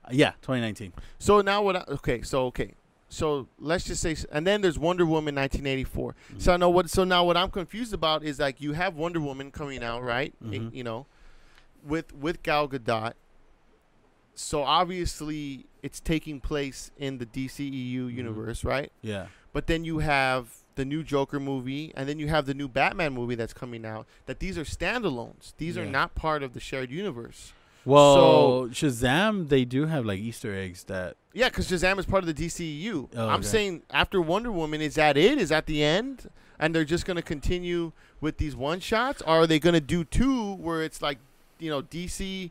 Uh, yeah, 2019. so now what I, okay so okay. So let's just say and then there's wonder woman 1984 so i know what so now what i'm confused about is like you have wonder woman coming out right? Eh, Mhm. you know with with gal gadot so obviously it's taking place in the dceu Mhm. universe right Yeah. But then you have the new Joker movie, and then you have the new Batman movie that's coming out. That these are standalones. These are not part of the shared universe. Well, Shazam, they do have like Easter eggs that. Yeah, because Shazam is part of the DCEU. Oh, I'm okay. saying after Wonder Woman, is that it? Is that the end? And they're just going to continue with these one shots? Or are they going to do two where it's like, you know, DC,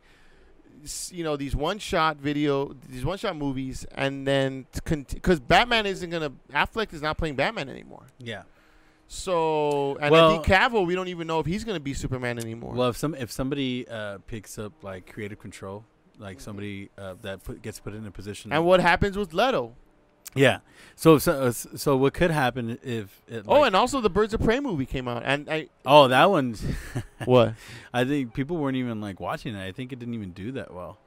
you know, these one shot video, these one shot movies, and then because Batman isn't going to, Affleck is not playing Batman anymore. Yeah. So and Well- then D Cavill, we don't even know if he's gonna be Superman anymore. Well, if some if somebody uh, picks up like creative control, like somebody uh, that put, gets put in a position. and what happens with Leto? Yeah. So so uh, so what could happen if it, oh, like- and also the Birds of Prey movie came out, and I oh that one's. what I think people weren't even like watching it. I think it didn't even do that well.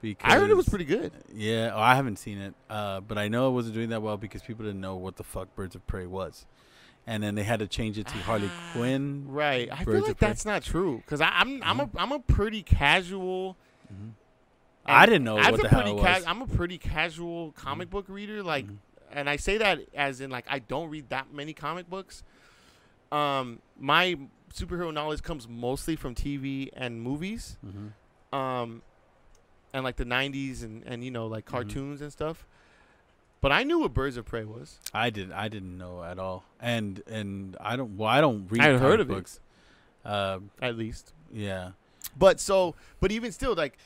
Because I heard it was pretty good. Yeah, oh, I haven't seen it, uh, but I know it wasn't doing that well because people didn't know what the fuck Birds of Prey was, and then they had to change it to Harley Quinn. Right, I Birds feel like Prey. that's not true because I'm I'm a I'm a pretty casual. Mhm. I didn't know I'm what a the hell pretty it ca- I'm a pretty casual comic book reader, like, Mhm. and I say that as in like I don't read that many comic books. Um, my superhero knowledge comes mostly from TV and movies. Mhm. um, and like the '90s and and you know like Mhm. cartoons and stuff. But I knew what Birds of Prey was. I didn't. I didn't know at all, and and I don't. Well, I don't read. I heard of it. books. Um, At least. yeah. But so, but even still, like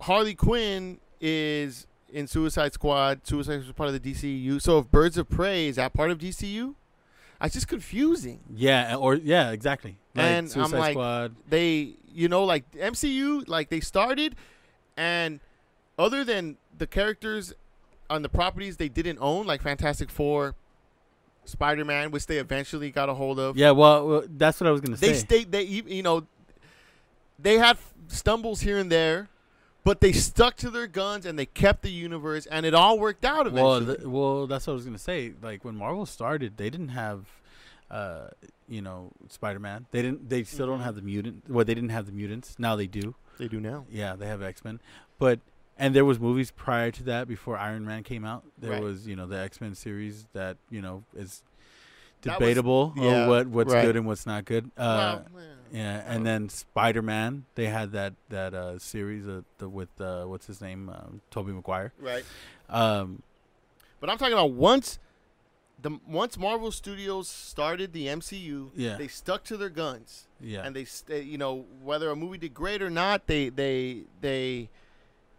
Harley Quinn is in Suicide Squad. Suicide Squad is part of the DCU. So if Birds of Prey is that part of DCU, ah, it's just confusing. Yeah, or yeah, exactly. Like And I'm like- Squad. They, you know, like MCU, like they started, and other than the characters on the properties they didn't own, like Fantastic Four, Spider Man, which they eventually got a hold of. Yeah, well, well, that's what I was gonna they say. They you you know, they had stumbles here and there, but they stuck to their guns and they kept the universe, and it all worked out well, th- well, that's what I was gonna say. Like when Marvel started, they didn't have, uh, you know, Spider Man. They didn't. They still don't Mhm. have the mutant. Well, they didn't have the mutants. Now they do. they do now. Yeah, they have X Men, but and there was movies prior to that before Iron Man came out. There Right. was you know the X Men series that you know is That was- debatable yeah, what what's right. good and what's not good. Uh, well, yeah, and then Spider Man, they had that that uh, series uh, the, with uh, what's his name, um, Tobey Maguire. right. Um, But I'm talking about once the once Marvel Studios started the MCU, Yeah. they stuck to their guns, yeah, and they, sta you know, whether a movie did great or not, they they they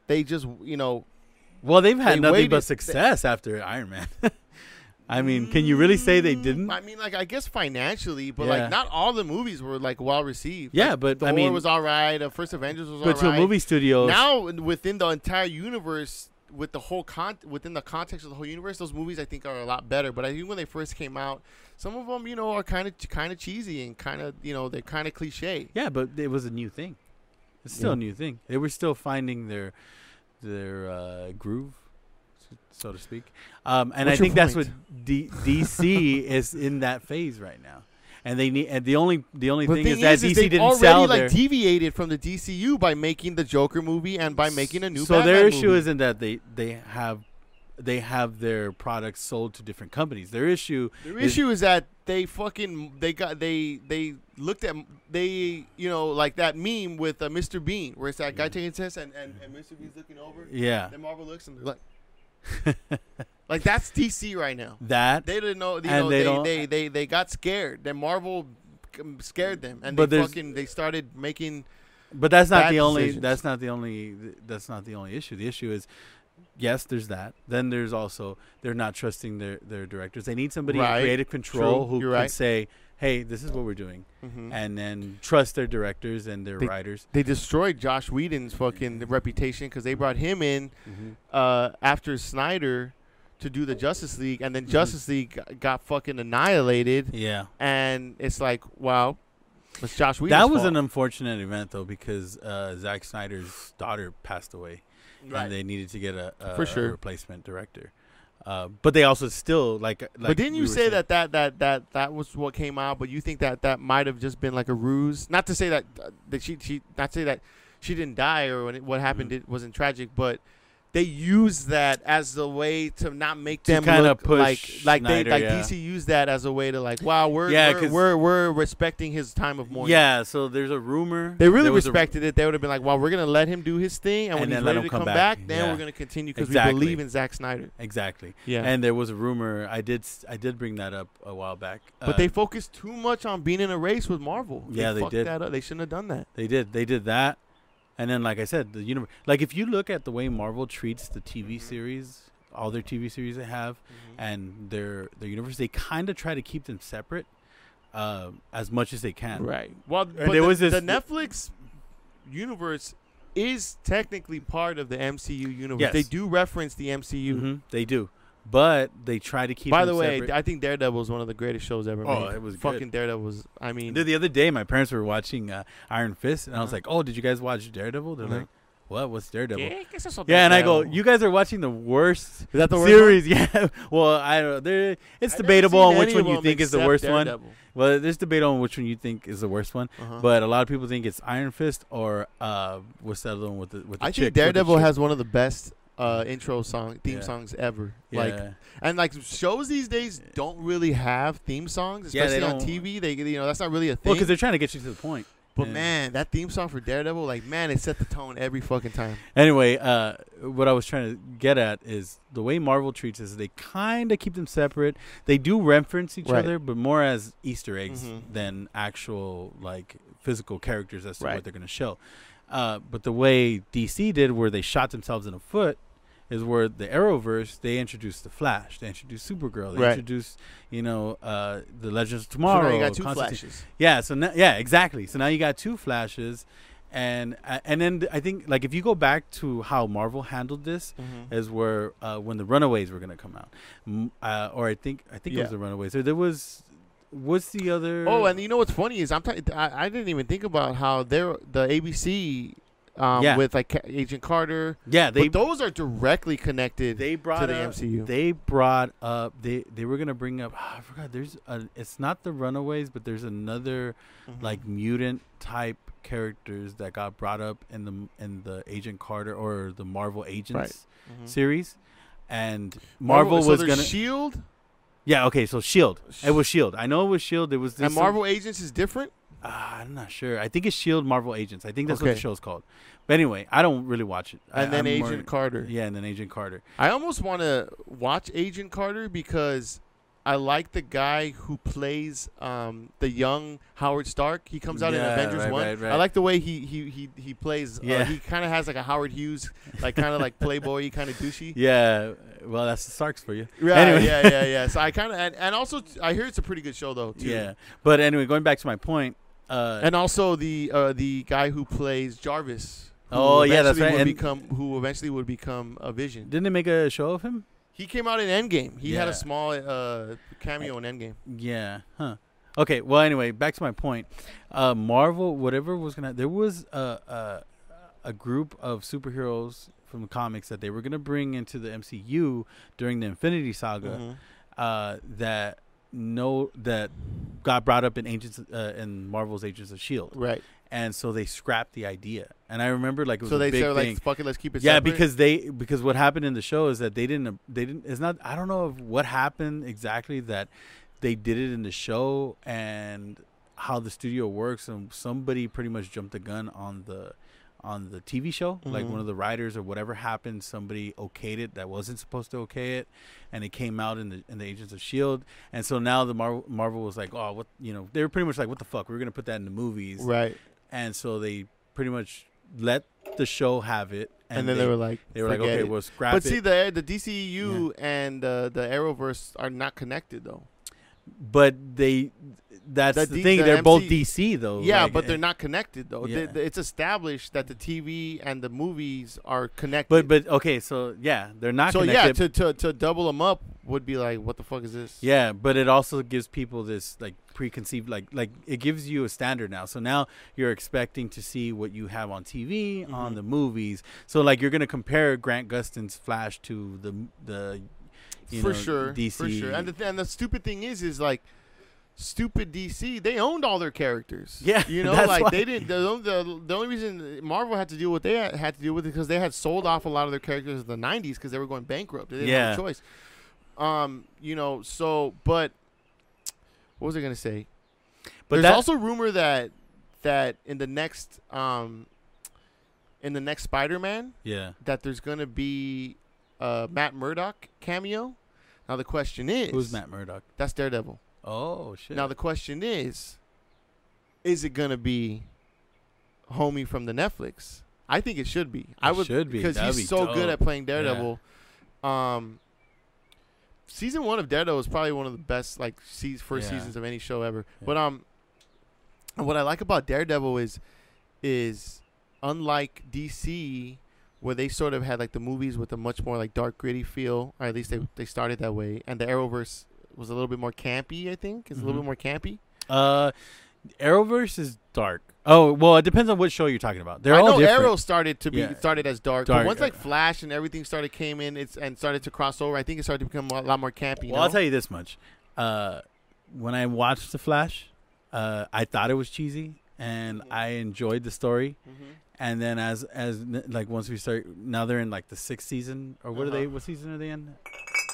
they just you know. well, they've had they nothing waited- but success after Iron Man. I mean, can you really say they didn't? I mean, like I guess financially, but Yeah. like not all the movies were like well received. Yeah, Like, but Thor I mean, was all right. Uh, First Avengers was all but right. to movie studios, now within the entire universe, with the whole con within the context of the whole universe, those movies I think are a lot better. But I think when they first came out, some of them you know are kind of kind of cheesy and kind of you know they're kind of cliche. Yeah, but it was a new thing. It's still a new thing. They were still finding their their uh, groove, so to speak. Um, and What's I think that's what D- DC is in that phase right now. And they need. And the only the only But thing, is that DC they've didn't already sell like their. deviated from the DCU by making the Joker movie and by making a new. so their issue movie. isn't that they they have they have their products sold to different companies. Their issue their is- issue is that they fucking they got they they looked at they you know like that meme with uh, Mr. Bean where it's that guy taking a test and, and, and Mr. Bean's looking over. yeah Then Marvel looks and they're like, like that's DC right now. that They didn't know. You know they they, they, they they got scared. Then Marvel scared them and they fucking they started making. But that's not the only. decisions. That's not the only. That's not the only issue. The issue is, yes, there's that. Then there's also they're not trusting their their directors. They need somebody Right. in creative control True. who You're can right. say, "Hey, this is what we're doing," Mhm. and then trust their directors and their They- writers. They destroyed Josh Whedon's fucking reputation because they brought him in Mm-hmm. uh, after Snyder to do the Justice League, and then Mhm. Justice League got, fucking annihilated. Yeah, And it's like, wow, it's Josh Whedon's that was fault. an unfortunate event though because uh, Zack Snyder's daughter passed away, Right. and they needed to get a, a, For a replacement director. Uh, but they also still like. like but didn't you were say saying- that, that that that that was what came out? But you think that that might have just been like a ruse? Not to say that uh, that she she not to say that she didn't die or what happened Mhm. it wasn't tragic, but they use that as the way to not make them kinda push like like Snyder, they like yeah. DC used that as a way to like wow we're Yeah, we're, we're we're respecting his time of mourning. Yeah, so there's a rumor. They really was a- respected it. They would have been like, "Well, we're gonna let him do his thing, and, And when he's let ready him to come come back. back, then Yeah. we're gonna continue because Exactly. we believe in Zack Snyder." Exactly. Yeah, And there was a rumor. I did. I did bring that up a while back. but Uh, they focused too much on being in a race with Marvel. Yeah, they fucked did. That up. They shouldn't have done that. They did. They did that. And then, like I said, the universe. Like if you look at the way Marvel treats the TV Mhm. series, all their TV series they have, and their their universe, they kind of try to keep them separate, uh, as much as they can. Right. Well, but there the, was this- the Netflix universe is technically part of the MCU universe. Yes. They do reference the MCU. Mhm, They do, but they try to keep. By them the way, separate. I think Daredevil is one of the greatest shows ever Oh, made. it was good. fucking Daredevil was. I mean, the, the other day, my parents were watching uh, Iron Fist, and I was Uh-huh. like, "Oh, did you guys watch Daredevil?" They're Uh-huh. like, "What? What's Daredevil?" ¿Qué? ¿Qué es eso, Yeah, and I go, "You guys are watching the worst Is that the worst series." Yeah. Well, I don't know. There, it's I've debatable on which one you think is the except worst one. Well, there's debate on which one you think is the worst one, Uh-huh. but a lot of people think it's Iron Fist or uh, what's that other one with the with the I chick, think with the Daredevil has one of the best uh, intro song theme Yeah. songs ever. yeah. Like and like shows these days don't really have theme songs, Yeah, especially on don't. TV. They you know that's not really a thing. well, because they're trying to get you to the point. but yeah. man, that theme song for Daredevil, like man, it set the tone every fucking time. Anyway, uh, what I was trying to get at is the way Marvel treats us. They kind of keep them separate. They do reference each Right. other, but more as Easter eggs Mhm. than actual like physical characters as to Right. what they're going to show. Uh, but the way DC did, where they shot themselves in the foot, is where the Arrowverse they introduced the Flash, they introduced Supergirl, they Right. introduced you know uh, the Legends of So Tomorrow. now you got two flashes. Yeah, so now, yeah, exactly. So now you got two flashes, and uh, and then I think like if you go back to how Marvel handled this, Mm-hmm. is where uh, when the Runaways were gonna come out, uh, or I think I think it was the Runaways. Or there was what's the other? Oh, and you know what's funny is I'm t- I, I didn't even think about how they're the ABC um, Yeah. with like Agent Carter. yeah, they but those are directly connected. they brought to the up, MCU. They brought up they they were gonna bring up. I forgot. There's a, it's not the Runaways, but there's another Mhm. like mutant type characters that got brought up in the in the Agent Carter or the Marvel Agents Mhm. series, and Marvel so was gonna Shield yeah okay so Shield it was Shield I know it was Shield it was this and Marvel Agents is different. Uh, I'm not sure I think it's Shield Marvel Agents I think that's what Okay. the show's called but anyway I don't really watch it I- And then I'm more- Agent Carter. yeah and then Agent Carter I almost want to watch Agent Carter because I like the guy who plays um, the young Howard Stark. He comes out in Yeah, Avengers right, One. right, right. I like the way he he he, he plays. Yeah. Uh, he kind of has like a Howard Hughes, like kind of like playboy, kind of douchey. yeah well that's the Starks for you Right, Anyway. yeah, yeah, yeah. So I kind of and, and also t- I hear it's a pretty good show though too. yeah but anyway going back to my point uh And also the uh, the guy who plays Jarvis, who Oh, yeah, that's eventually right, Would and- become who eventually would become a Vision. Didn't they make a show of him? He came out in Endgame. He had a small uh, cameo in Endgame. Yeah. Huh. Okay. Well, anyway, back to my point. Uh, Marvel, whatever was gonna, there was a, a a group of superheroes from the comics that they were gonna bring into the MCU during the Infinity Saga. Mhm. Uh, that no that got brought up in Agents uh, in Marvel's Agents of Shield, Right. and so they scrapped the idea. And I remember like it was So a they said like, "Fuck it, let's keep it." yeah, separate. because they because what happened in the show is that they didn't they didn't it's not I don't know what happened exactly that they did it in the show and how the studio works and somebody pretty much jumped the gun on the on the TV show like Mhm. one of the writers or whatever happened somebody okayed it that wasn't supposed to okay it and it came out in the in the Agents of Shield and so now the Marvel Marvel was like oh what you know they were pretty much like what the fuck we're gonna put that in the movies right. and so they pretty much let the show have it And, then they, were like, they were like, okay, it." we'll scrap But it. see, the the DCU and uh, the Arrowverse are not connected though. But they, that's The the, D- thing. the they're both DC though. yeah, like, but eh, they're not connected though. Yeah. they- it's established that the TV and the movies are connected. But but okay, so yeah, they're not. so yeah, to, to to double them up would be like, what the fuck is this? yeah, but it also gives people this like preconceived like like it gives you a standard now. So now you're expecting to see what you have on TV on Mhm. the movies. So like you're gonna compare Grant Gustin's Flash to the the you for know, sure, DC. for sure. And the th- and the stupid thing is, is like. Stupid DC, they owned all their characters. Yeah, you know, like why- they didn't. The, the the only reason Marvel had to deal with they had, had to deal with it because they had sold off a lot of their characters in the '90s because they were going bankrupt. They didn't have a Yeah. choice. Um, you know, so but what was I gonna say? but There's that, also rumor that that in the next um in the next Spider-Man yeah. that there's gonna be a Matt Murdock cameo. Now the question is, Who's Matt Murdock? That's Daredevil. Oh shit. Now the question is, is it gonna be homie from the Netflix? I think it should be. I It would should be. because That'd he's be so good at playing Daredevil. Um, season one of Daredevil is probably one of the best like se- first Yeah. seasons of any show ever. Yeah. But um, what I like about Daredevil is is unlike DC where they sort of had like the movies with a much more like dark gritty feel, or at least they they started that way, and the Arrowverse was a little bit more campy. I think it's a little Mhm. bit more campy. Uh, Arrowverse is dark. Oh well, it depends on which show you're talking about. They're I all know different. Arrow started to be Yeah. started as dark, Dark, but once like Flash and everything started came in, it's and started to cross over. I think it started to become a lot more campy. well, I'll tell you this much. Uh, when I watched The Flash, uh, I thought it was cheesy, and I enjoyed the story. Mhm. And then as as like once we start, now they're in like the sixth season, or what are they? Uh-huh. What season are they in?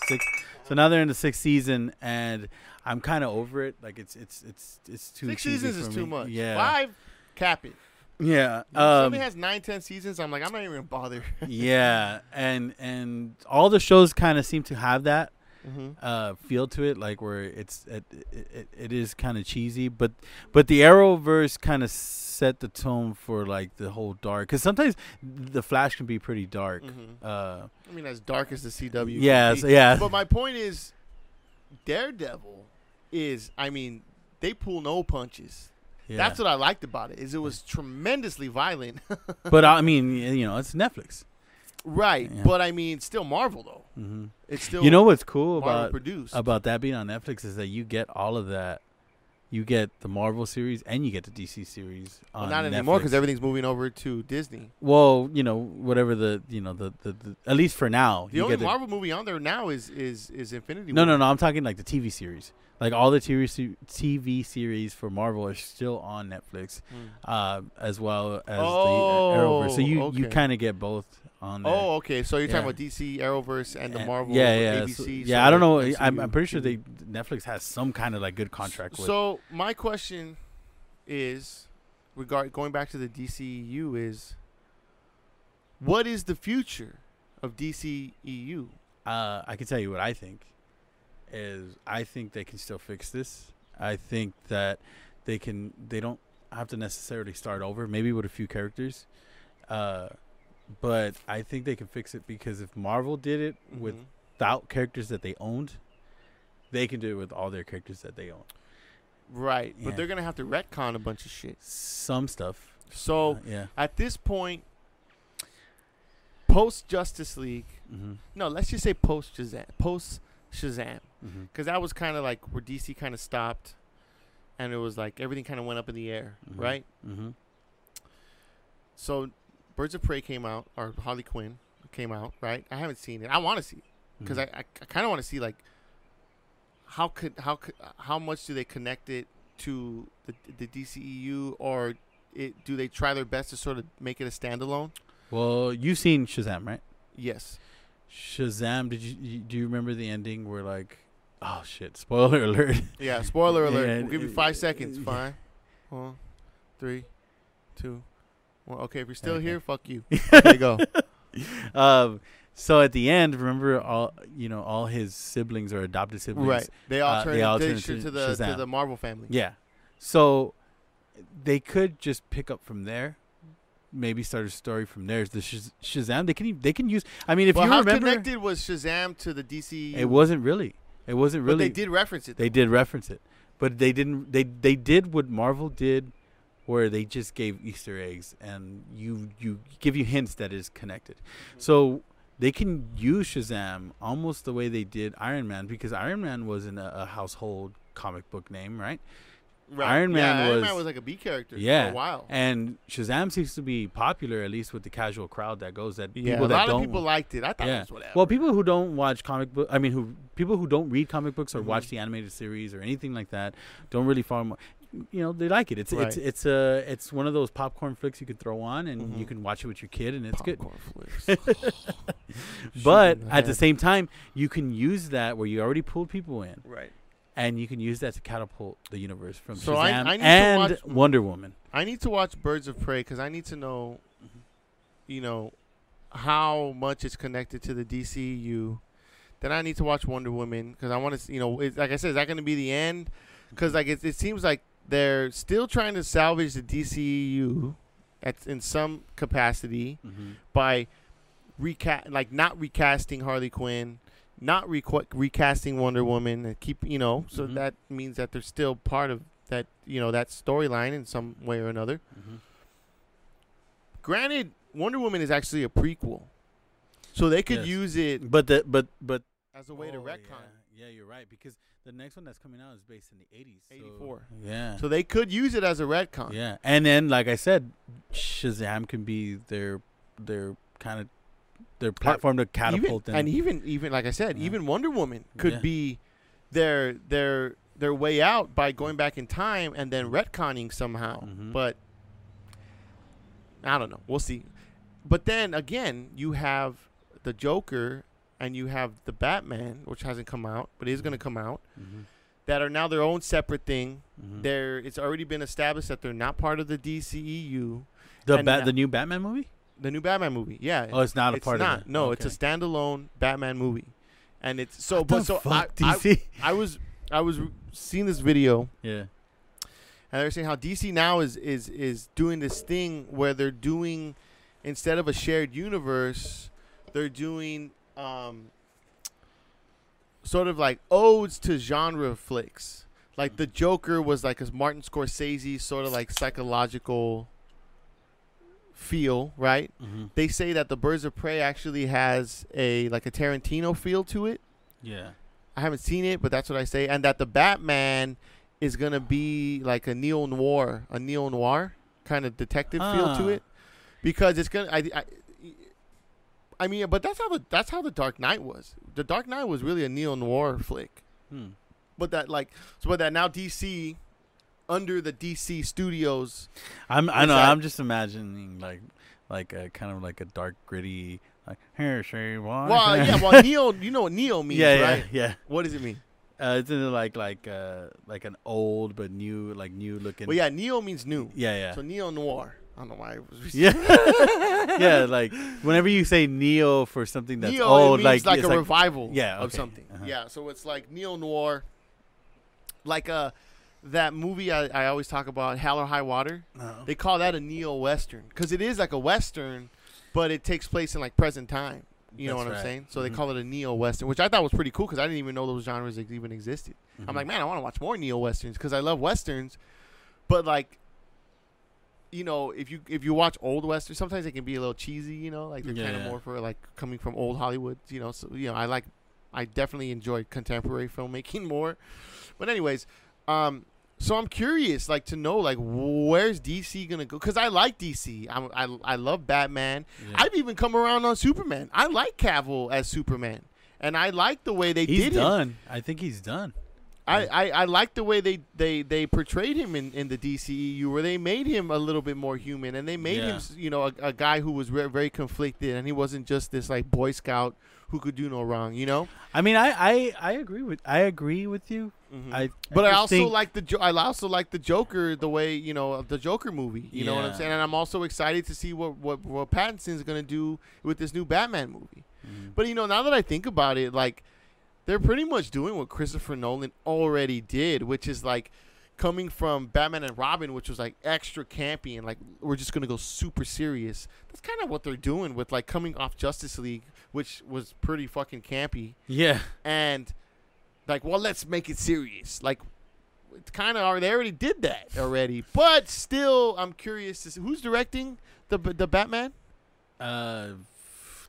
Six. So now they're in the sixth season, and I'm kind of over it. Like it's it's it's it's too Six seasons is for too much. Yeah, Five, cap it. yeah. If Um, somebody has nine, ten seasons. I'm like, I'm not even gonna bother. yeah, and and all the shows kind of seem to have that mm-hmm. uh, feel to it, like where it's it it, it, it is kind of cheesy, but but the Arrowverse kind of set the tone for like the whole dark. Because sometimes the Flash can be pretty dark. Mm-hmm. Uh, I mean, as dark as the CW. can yeah, yeah, But my point is, Daredevil is. I mean, they pull no punches. yeah. That's what I liked about it. Is it was tremendously violent. but I mean, you know, it's Netflix. Right. Yeah. But I mean, still Marvel though. hmm It's still You know what's cool Marvel about produced. about that being on Netflix is that you get all of that. You get the Marvel series and you get the DC series well, not anymore because everything's moving over to Disney. Well, you know, whatever the you know the the, the at least for now. The you only Marvel movie on there now is is is Infinity. No, War. no, no. I'm talking like the TV series. Like all the TV TV series for Marvel are still on Netflix, Mm. uh, as well as Oh, the Arrowverse. So you you kind of get both on there. Oh, okay. So you're talking about DC, Arrowverse, and the Marvel, yeah, yeah, ABC. so- so yeah. I don't know. MCU. I'm, I'm pretty sure they Netflix has some kind of like good contract with. So my question is, regard going back to the DCEU is, what is the future of DCEU? uh, I can tell you what I think is I think they can still fix this. I think that they can. They don't have to necessarily start over. Maybe with a few characters, uh, but I think they can fix it because if Marvel did it with Mhm. without characters that they owned, they can do it with all their characters that they own. right, Yeah. but they're gonna have to retcon a bunch of shit. Some stuff. So uh, yeah. at this point, post Justice League. Mm-hmm. No, let's just say post Shazam. Post Shazam, Mm-hmm. because that was kind of like where DC kind of stopped, and it was like everything kind of went up in the air, Mhm. right? Mm-hmm. So, Birds of Prey came out, or Harley Quinn came out, right? I haven't seen it. I want to see it because I, I, I kind of want to see like how could how could how much do they connect it to the the DCEU or it do they try their best to sort of make it a standalone? Well, you've seen Shazam, right? Yes. Shazam. Did you, do you remember the ending where like, oh shit, spoiler alert. Yeah. Spoiler alert. Yeah, we'll give you uh, five seconds. Five, one, three, two. Well, okay. If you're still Okay. here, fuck you. Okay, go. um, so at the end, remember all you know, all his siblings or adopted siblings. Right. They all Uh, turn they all turn to to the to the Marvel family. Yeah. So they could just pick up from there. Maybe start a story from there. The Shaz- Shazam, they can they can use. I mean, if Well, you how remember, connected was Shazam to the DC? it wasn't really. It wasn't But really. they did reference it. They did reference it, but they didn't. They they did what Marvel did, where they just gave Easter eggs and you you give you hints that it is connected. So they can use Shazam almost the way they did Iron Man because Iron Man wasn't a, a household comic book name, right? Right. Iron Man yeah, Iron was- Man was like a B character Yeah. for a while. And Shazam seems to be popular at least with the casual crowd that goes. That yeah, people a that lot of people liked it. I thought Yeah. it was whatever. well, people who don't watch comic book, I mean, who people who don't read comic books or Mhm. watch the animated series or anything like that, don't really follow. You know, they like it. It's it's Right. it's a it's one of those popcorn flicks you could throw on and you Mhm. can watch it with your kid and it's good. Popcorn flicks. But at the same time, you can use that where you already pulled people in, right. and you can use that to catapult the universe from So I- Shazam I need to and watch- Wonder Woman. I need to watch Birds of Prey because I need to know, Mhm. you know, how much it's connected to the DCU. Then I need to watch Wonder Woman because I want to, you know, it's, like I said, is that going to be the end? Because like it, it seems like they're still trying to salvage the DCU at in some capacity Mm-hmm. by recast, like not recasting Harley Quinn, not requ- recasting Wonder Woman, and keep, you know, so Mhm. that means that they're still part of that, you know, that storyline in some way or another. Mm-hmm. Granted, Wonder Woman is actually a prequel, so they could Yes. use it But the but but as a way to Oh, retcon. Yeah. yeah, you're right because the next one that's coming out is based in the 80s. so- 84. yeah. So they could use it as a retcon. yeah, and then like I said, Shazam can be their their kind of their platform to Even, catapult them. and even even like I said, Yeah. even Wonder Woman could Yeah. be their their their way out by going back in time and then retconning somehow. Mhm. But I don't know. We'll see. But then again, you have the Joker and you have the Batman, which hasn't come out, but is going to come out, Mhm. that are now their own separate thing. Mhm. They're it's already been established that they're not part of the DCEU. the Bat now- the new Batman movie. The new Batman movie, yeah. Oh, it's not a it's part not. of it. No, it's a standalone Batman movie, and it's so. What but the so I, fuck, I, DC. I was I was seeing this video, yeah. and they're saying how DC now is is is doing this thing where they're doing instead of a shared universe, they're doing um sort of like odes to genre flicks. Like the Joker was like a Martin Scorsese sort of like psychological feel, right? Mm-hmm. They say that the Birds of Prey actually has a like a Tarantino feel to it. Yeah. I haven't seen it, but that's what I say. And that the Batman is gonna be like a neo noir, a neo noir kind of detective feel to it, because it's gonna. I, I, I mean, but that's how the that's how the Dark Knight was. The Dark Knight was really a neo noir flick, Hmm. but that like so, but that now DC under the DC studios. I'm I know that- I'm just imagining like like a kind of like a dark gritty like here she was. Well, yeah, well, neo. You know what neo means, yeah, right? yeah, yeah. What does it mean? Uh, it's in like like uh like an old but new like new looking. Well, yeah, neo means new. yeah, yeah. So neo noir. I don't know why. It was yeah, yeah. Like whenever you say neo for something that's neo old, like, like, a revival yeah, of something. Uh-huh. Yeah, so it's like neo noir, like uh that movie I, I always talk about, Hell or High Water. No. They call that a neo western because it is like a western, but it takes place in like present time. You know That's what I'm saying? So Mhm. they call it a neo western, which I thought was pretty cool because I didn't even know those genres even existed. I'm Mhm. like, man, I want to watch more neo westerns because I love westerns, but like, you know, if you if you watch old westerns, sometimes they can be a little cheesy. You know, like they're kind of more for like coming from old Hollywood. You know, so you know, I like, I definitely enjoy contemporary filmmaking more. But anyways, um, so I'm curious, like to know, like where's DC gonna go? Because I like DC. I'm, I I love Batman. Yeah. I've even come around on Superman. I like Cavill as Superman, and I like the way they he's did him. done. I think he's done. I, I, I like the way they, they, they portrayed him in, in the DCEU, where they made him a little bit more human, and they made him, Yeah. s- you know, a, a guy who was very, very conflicted, and he wasn't just this like Boy Scout who could do no wrong, you know. I mean, I, I, I agree with I agree with you. I but I, just also think- like the jo- I also like the Joker the way you know the Joker movie. You know what I'm saying? And I'm also excited to see what what what Pattinson's gonna do with this new Batman movie. Mhm. But you know, now that I think about it, like they're pretty much doing what Christopher Nolan already did, which is like coming from Batman and Robin, which was like extra campy and like we're just gonna go super serious. That's kind of what they're doing with like coming off Justice League, which was pretty fucking campy, yeah. and like, well, let's make it serious. Like, it's kind of are they already did that already, but still, I'm curious to see who's directing the the Batman. Uh,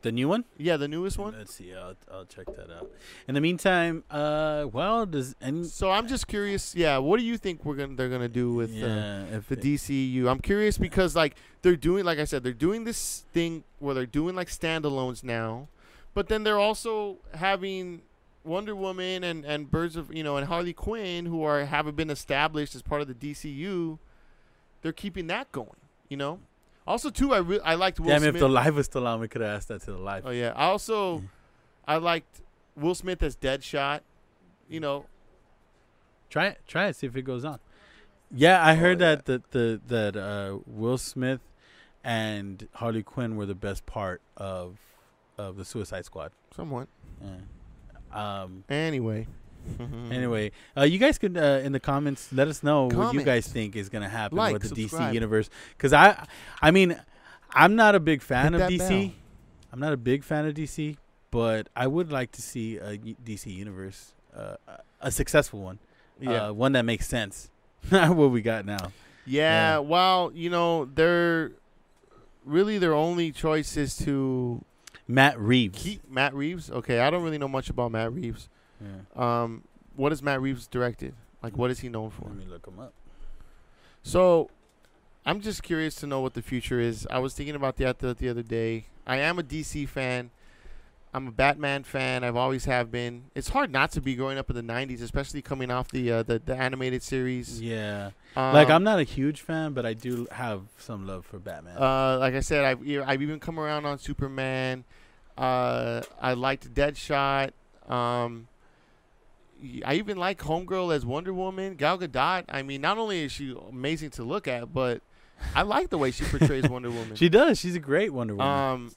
the new one. Yeah, the newest one. Let's see. I'll, I'll check that out. In the meantime, uh, well, does any So I'm just curious. Yeah, what do you think we're gonna they're gonna do with uh, yeah, if the DCU? I'm curious because like they're doing, like I said, they're doing this thing where they're doing like standalones now, but then they're also having Wonder Woman and and Birds of you know and Harley Quinn who are haven't been established as part of the DCU. They're keeping that going. You know. Also, too, I re- I liked Will Damn, Smith. if the live was still on, we could have asked that to the live. oh yeah. I also I liked Will Smith as Deadshot. You know, Try it. Try it. See if it goes on. Yeah, I Oh, heard yeah. that that the that uh, Will Smith and Harley Quinn were the best part of of the Suicide Squad. somewhat. Yeah. Um. Anyway. Anyway, uh, you guys could uh, in the comments let us know what you guys think is gonna happen Like, with the subscribe. DC universe. Because I, I mean, I'm not a big fan Hit of DC. bell. I'm not a big fan of DC, but I would like to see a DC universe, uh, a- a successful one, Yeah. uh, one that makes sense. Not what we got now. Yeah, Yeah. well, you know, they're really their only choice is to Matt Reeves. keep Matt Reeves. Okay, I don't really know much about Matt Reeves. Yeah. Um, what has Matt Reeves directed? Like, what is he known for? Let me look him up. So, I'm just curious to know what the future is. I was thinking about that the, the other day. I am a DC fan. I'm a Batman fan. I've always have been. It's hard not to be growing up in the '90s, especially coming off the uh, the, the animated series. Yeah, Um, like I'm not a huge fan, but I do have some love for Batman. Uh, like I said, I've I've even come around on Superman. Uh, I liked Deadshot. Um, I even like Homegirl as Wonder Woman. Gal Gadot. I mean, not only is she amazing to look at, but I like the way she portrays Wonder Woman. she does. She's a great Wonder Woman. Um,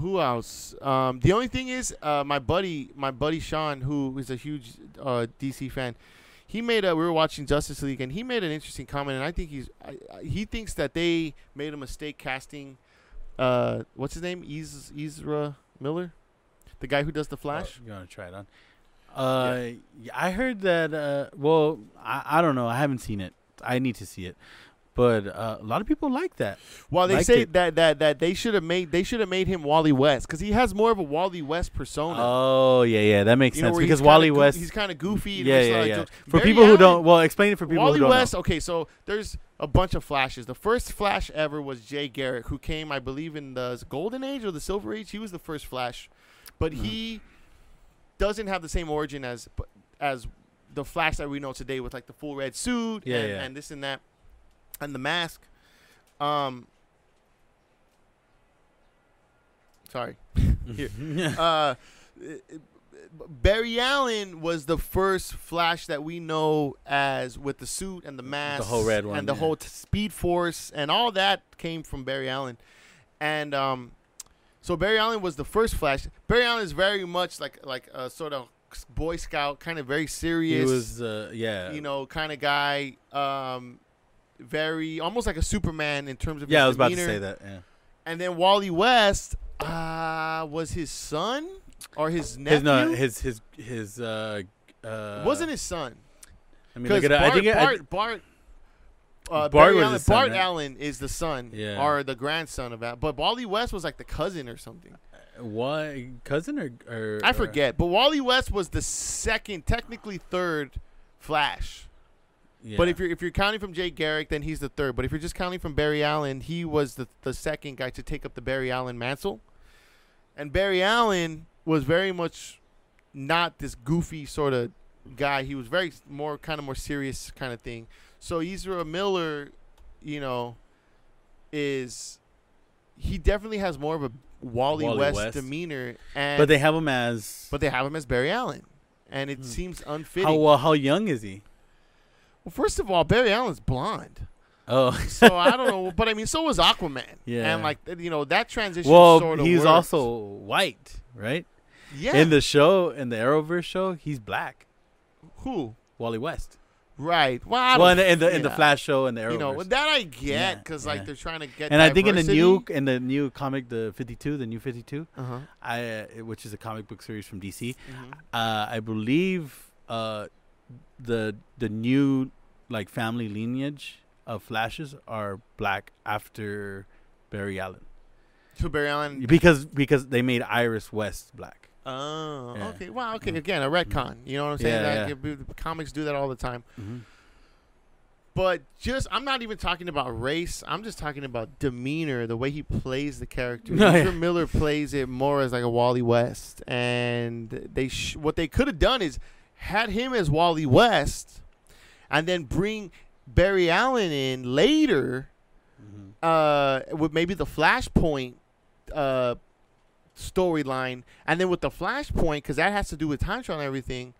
who else? Um, the only thing is, uh, my buddy, my buddy Sean, who is a huge uh, DC fan, he made a. We were watching Justice League, and he made an interesting comment, and I think he's. I, I, he thinks that they made a mistake casting. Uh, what's his name? Ez, Ezra Miller, the guy who does the Flash. Oh, you want to try it on? Uh, yeah, I heard that. Uh, well, I, I don't know. I haven't seen it. I need to see it. But uh, a lot of people like that. Well, they liked say it. that that that they should have made they should have made him Wally West because he has more of a Wally West persona. Oh yeah, yeah, that makes You know, sense where because he's kinda Wally goo- West. he's kind of goofy. and yeah, makes a yeah, lot of yeah. jokes. For Barry people who Allen- don't, well, explain it for people Wally who don't West. Okay, so there's a bunch of flashes. The first Flash ever was Jay Garrick, who came, I believe, in the Golden Age or the Silver Age. He was the first Flash, but Mhm. he doesn't have the same origin as as the Flash that we know today, with like the full red suit Yeah, and, yeah. and this and that, and the mask. Um, sorry. Here. uh, Barry Allen was the first Flash that we know as with the suit and the mask, the whole red one, and the yeah. whole t- Speed Force, and all that came from Barry Allen, and um, so Barry Allen was the first Flash. Barry Allen is very much like like a sort of Boy Scout, kind of very he serious, was, uh, yeah, you know, kind of guy. Um, very almost like a Superman in terms of yeah. his I was about to say that. Yeah. And then Wally West uh, was his son or his nephew. His no, his his his uh, uh wasn't his son. I mean, look at. Bart, I think I, Bart, Bart, uh, Bart Barry Allen, son, Bart right? Allen is the son Yeah. or the grandson of that. But Wally West was like the cousin or something. What cousin or, or I or- forget. But Wally West was the second, technically third Flash. But if you're if you're counting from Jay Garrick, then he's the third. But if you're just counting from Barry Allen, he was the the second guy to take up the Barry Allen mantle. And Barry Allen was very much not this goofy sort of guy. He was very more kind of more serious kind of thing. So Ezra Miller, you know, is he definitely has more of a Wally, Wally West, West. demeanor, and but they have him as but they have him as Barry Allen, and it Hmm. seems unfitting. how well, how young is he? well, first of all, Barry Allen's blonde. Oh, so I don't know, but I mean, so was Aquaman. Yeah. and like you know that transition. well, sort of he's worked. also white, right? yeah. In the show, in the Arrowverse show, he's black. who Wally West. Right? Well, I Well, in don't- the in the. Flash show and the Arrowverse. You know that I get because yeah. like they're trying to get. and I think in the new in the new comic, the Fifty Two, the new Fifty Two, Uh-huh. I uh, which is a comic book series from DC. mhm. Uh, I believe uh, the the new like family lineage of Flashes are black after Barry Allen So Barry Allen. because because they made Iris West black. Oh, Yeah. okay. Well, okay. Mhm. Again, a retcon. You know what I'm saying? Yeah, yeah. comics do that all the time. Mm-hmm. But just, I'm not even talking about race. I'm just talking about demeanor, the way he plays the character. No. Miller plays it more as like a Wally West, and they sh- what they could have done is had him as Wally West, and then bring Barry Allen in later Mm-hmm. uh, with maybe the Flashpoint uh, storyline, and then with the Flashpoint, because that has to do with time travel and everything,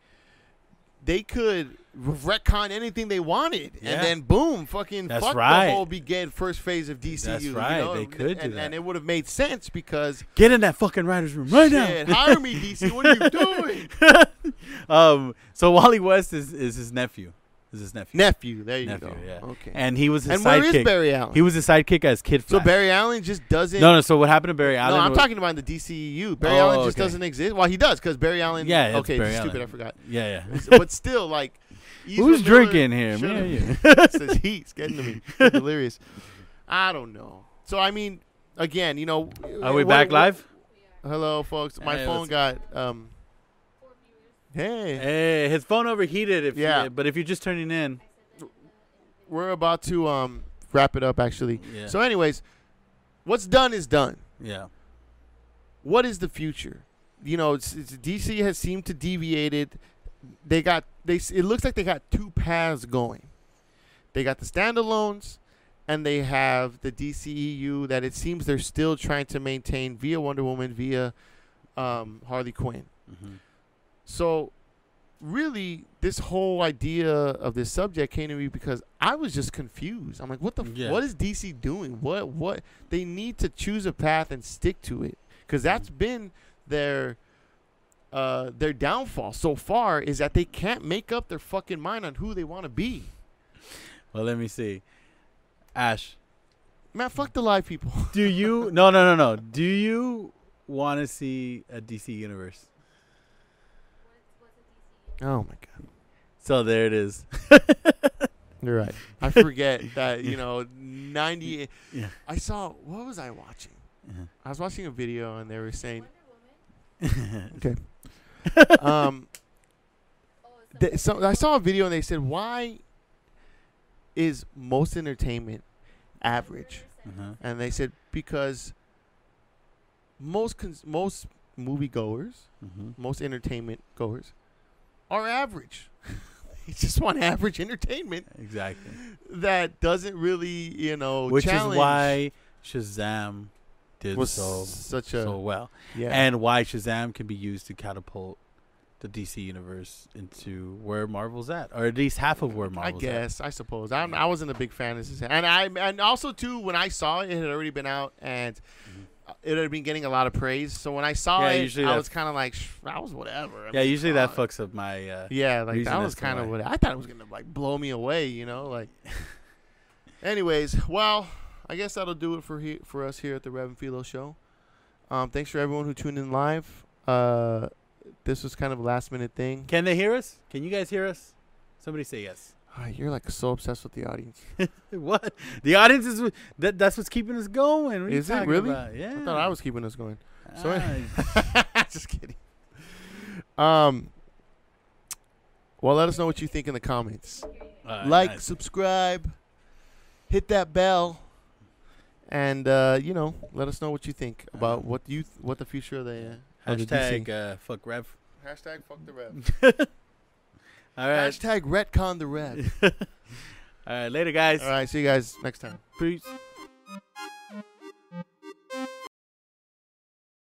they could retcon anything they wanted, Yeah. and then boom, fucking That's fuck right. the whole begin first phase of DCU. That's you right, know? they could do and, that. and it would have made sense because Get in that fucking writers' room right shit, now. hire me, DC. What are you doing, um, so Wally West is, is his nephew. Is his nephew, nephew? There you Nephew, go. yeah. Okay. and he was his And where is sidekick. Barry Allen? He was his sidekick as Kid so Barry Allen just doesn't. no, no. So what happened to Barry Allen? no, I'm was- talking about in the DCEU. Barry Oh, Allen just okay. doesn't exist. Well, he does because Barry Allen. Yeah, okay, Barry stupid. Allen. I forgot. Yeah, yeah. but still, like, Who's Miller drinking here? Me this heat's getting to me. It's delirious. I don't know. So I mean, again, you know, Are we what- back what- live? Hello, folks. My Hey, phone got um. Hey, Hey, his phone overheated. If Yeah. you, but if you're just turning in, we're about to um wrap it up actually. yeah, So, anyways, what's done is done. yeah, what is the future? You know, it's, it's DC has seemed to deviated. They got they. It looks like they got two paths going. They got the standalones, and they have the DCEU that it seems they're still trying to maintain via Wonder Woman, via um, Harley Quinn. hmm So, really, this whole idea of this subject came to me because I was just confused. I'm like, what the? f- What is DC doing? What? What? They need to choose a path and stick to it because that's been their uh their downfall so far is that they can't make up their fucking mind on who they want to be. Well, let me see. Ash, Man, fuck the live people. do you? no, no, no, no. Do you want to see a DC universe? What's, what's a DCU? Oh my god, So there it is. you're right. I forget that you know ninety. Yeah. I saw what was I watching? Uh-huh. I was watching a video and they were saying okay. Um, Oh, it's th- so I saw a video and they said, "Why is most entertainment average?" uh-huh. And they said because most cons- most moviegoers, hmm most entertainment goers, are average. they just want average entertainment Exactly. that doesn't really, you know, Which is why Shazam did was so such a so well, yeah. and why Shazam can be used to catapult the DC universe into where Marvel's at, or at least half of where Marvel's. At? I guess, I suppose. I'm, I wasn't a big fan of this, and I and also too when I saw it, it had already been out and Mhm. It had been getting a lot of praise. So when I saw Yeah, it, I was kind of like, "Sh- that was whatever. I. Yeah, mean, usually that fucks up my. Uh, Yeah, like that as was kind of what I thought it was gonna like blow me away. You know, like. Anyways, well, I guess that'll do it for he- for us here at the Rev and Filo Show. Um, thanks for everyone who tuned in live. Uh, this was kind of a last minute thing. Can they hear us? Can you guys hear us? Somebody say yes. Ah, you're like so obsessed with the audience. what? The audience is that. That's what's keeping us going. What are you Is it really? about? Yeah. I thought I was keeping us going. so- Ah, Just kidding. Um. Well, let us know what you think in the comments. uh, like, nice. subscribe, hit that bell, and uh, you know, let us know what you think about what you th- what the future of the uh, of the hashtag DC. uh, fuck Rev. Hashtag fuck the rev. All right. Hashtag retcon the rev. All right. Later, guys. All right, see you guys next time. Peace.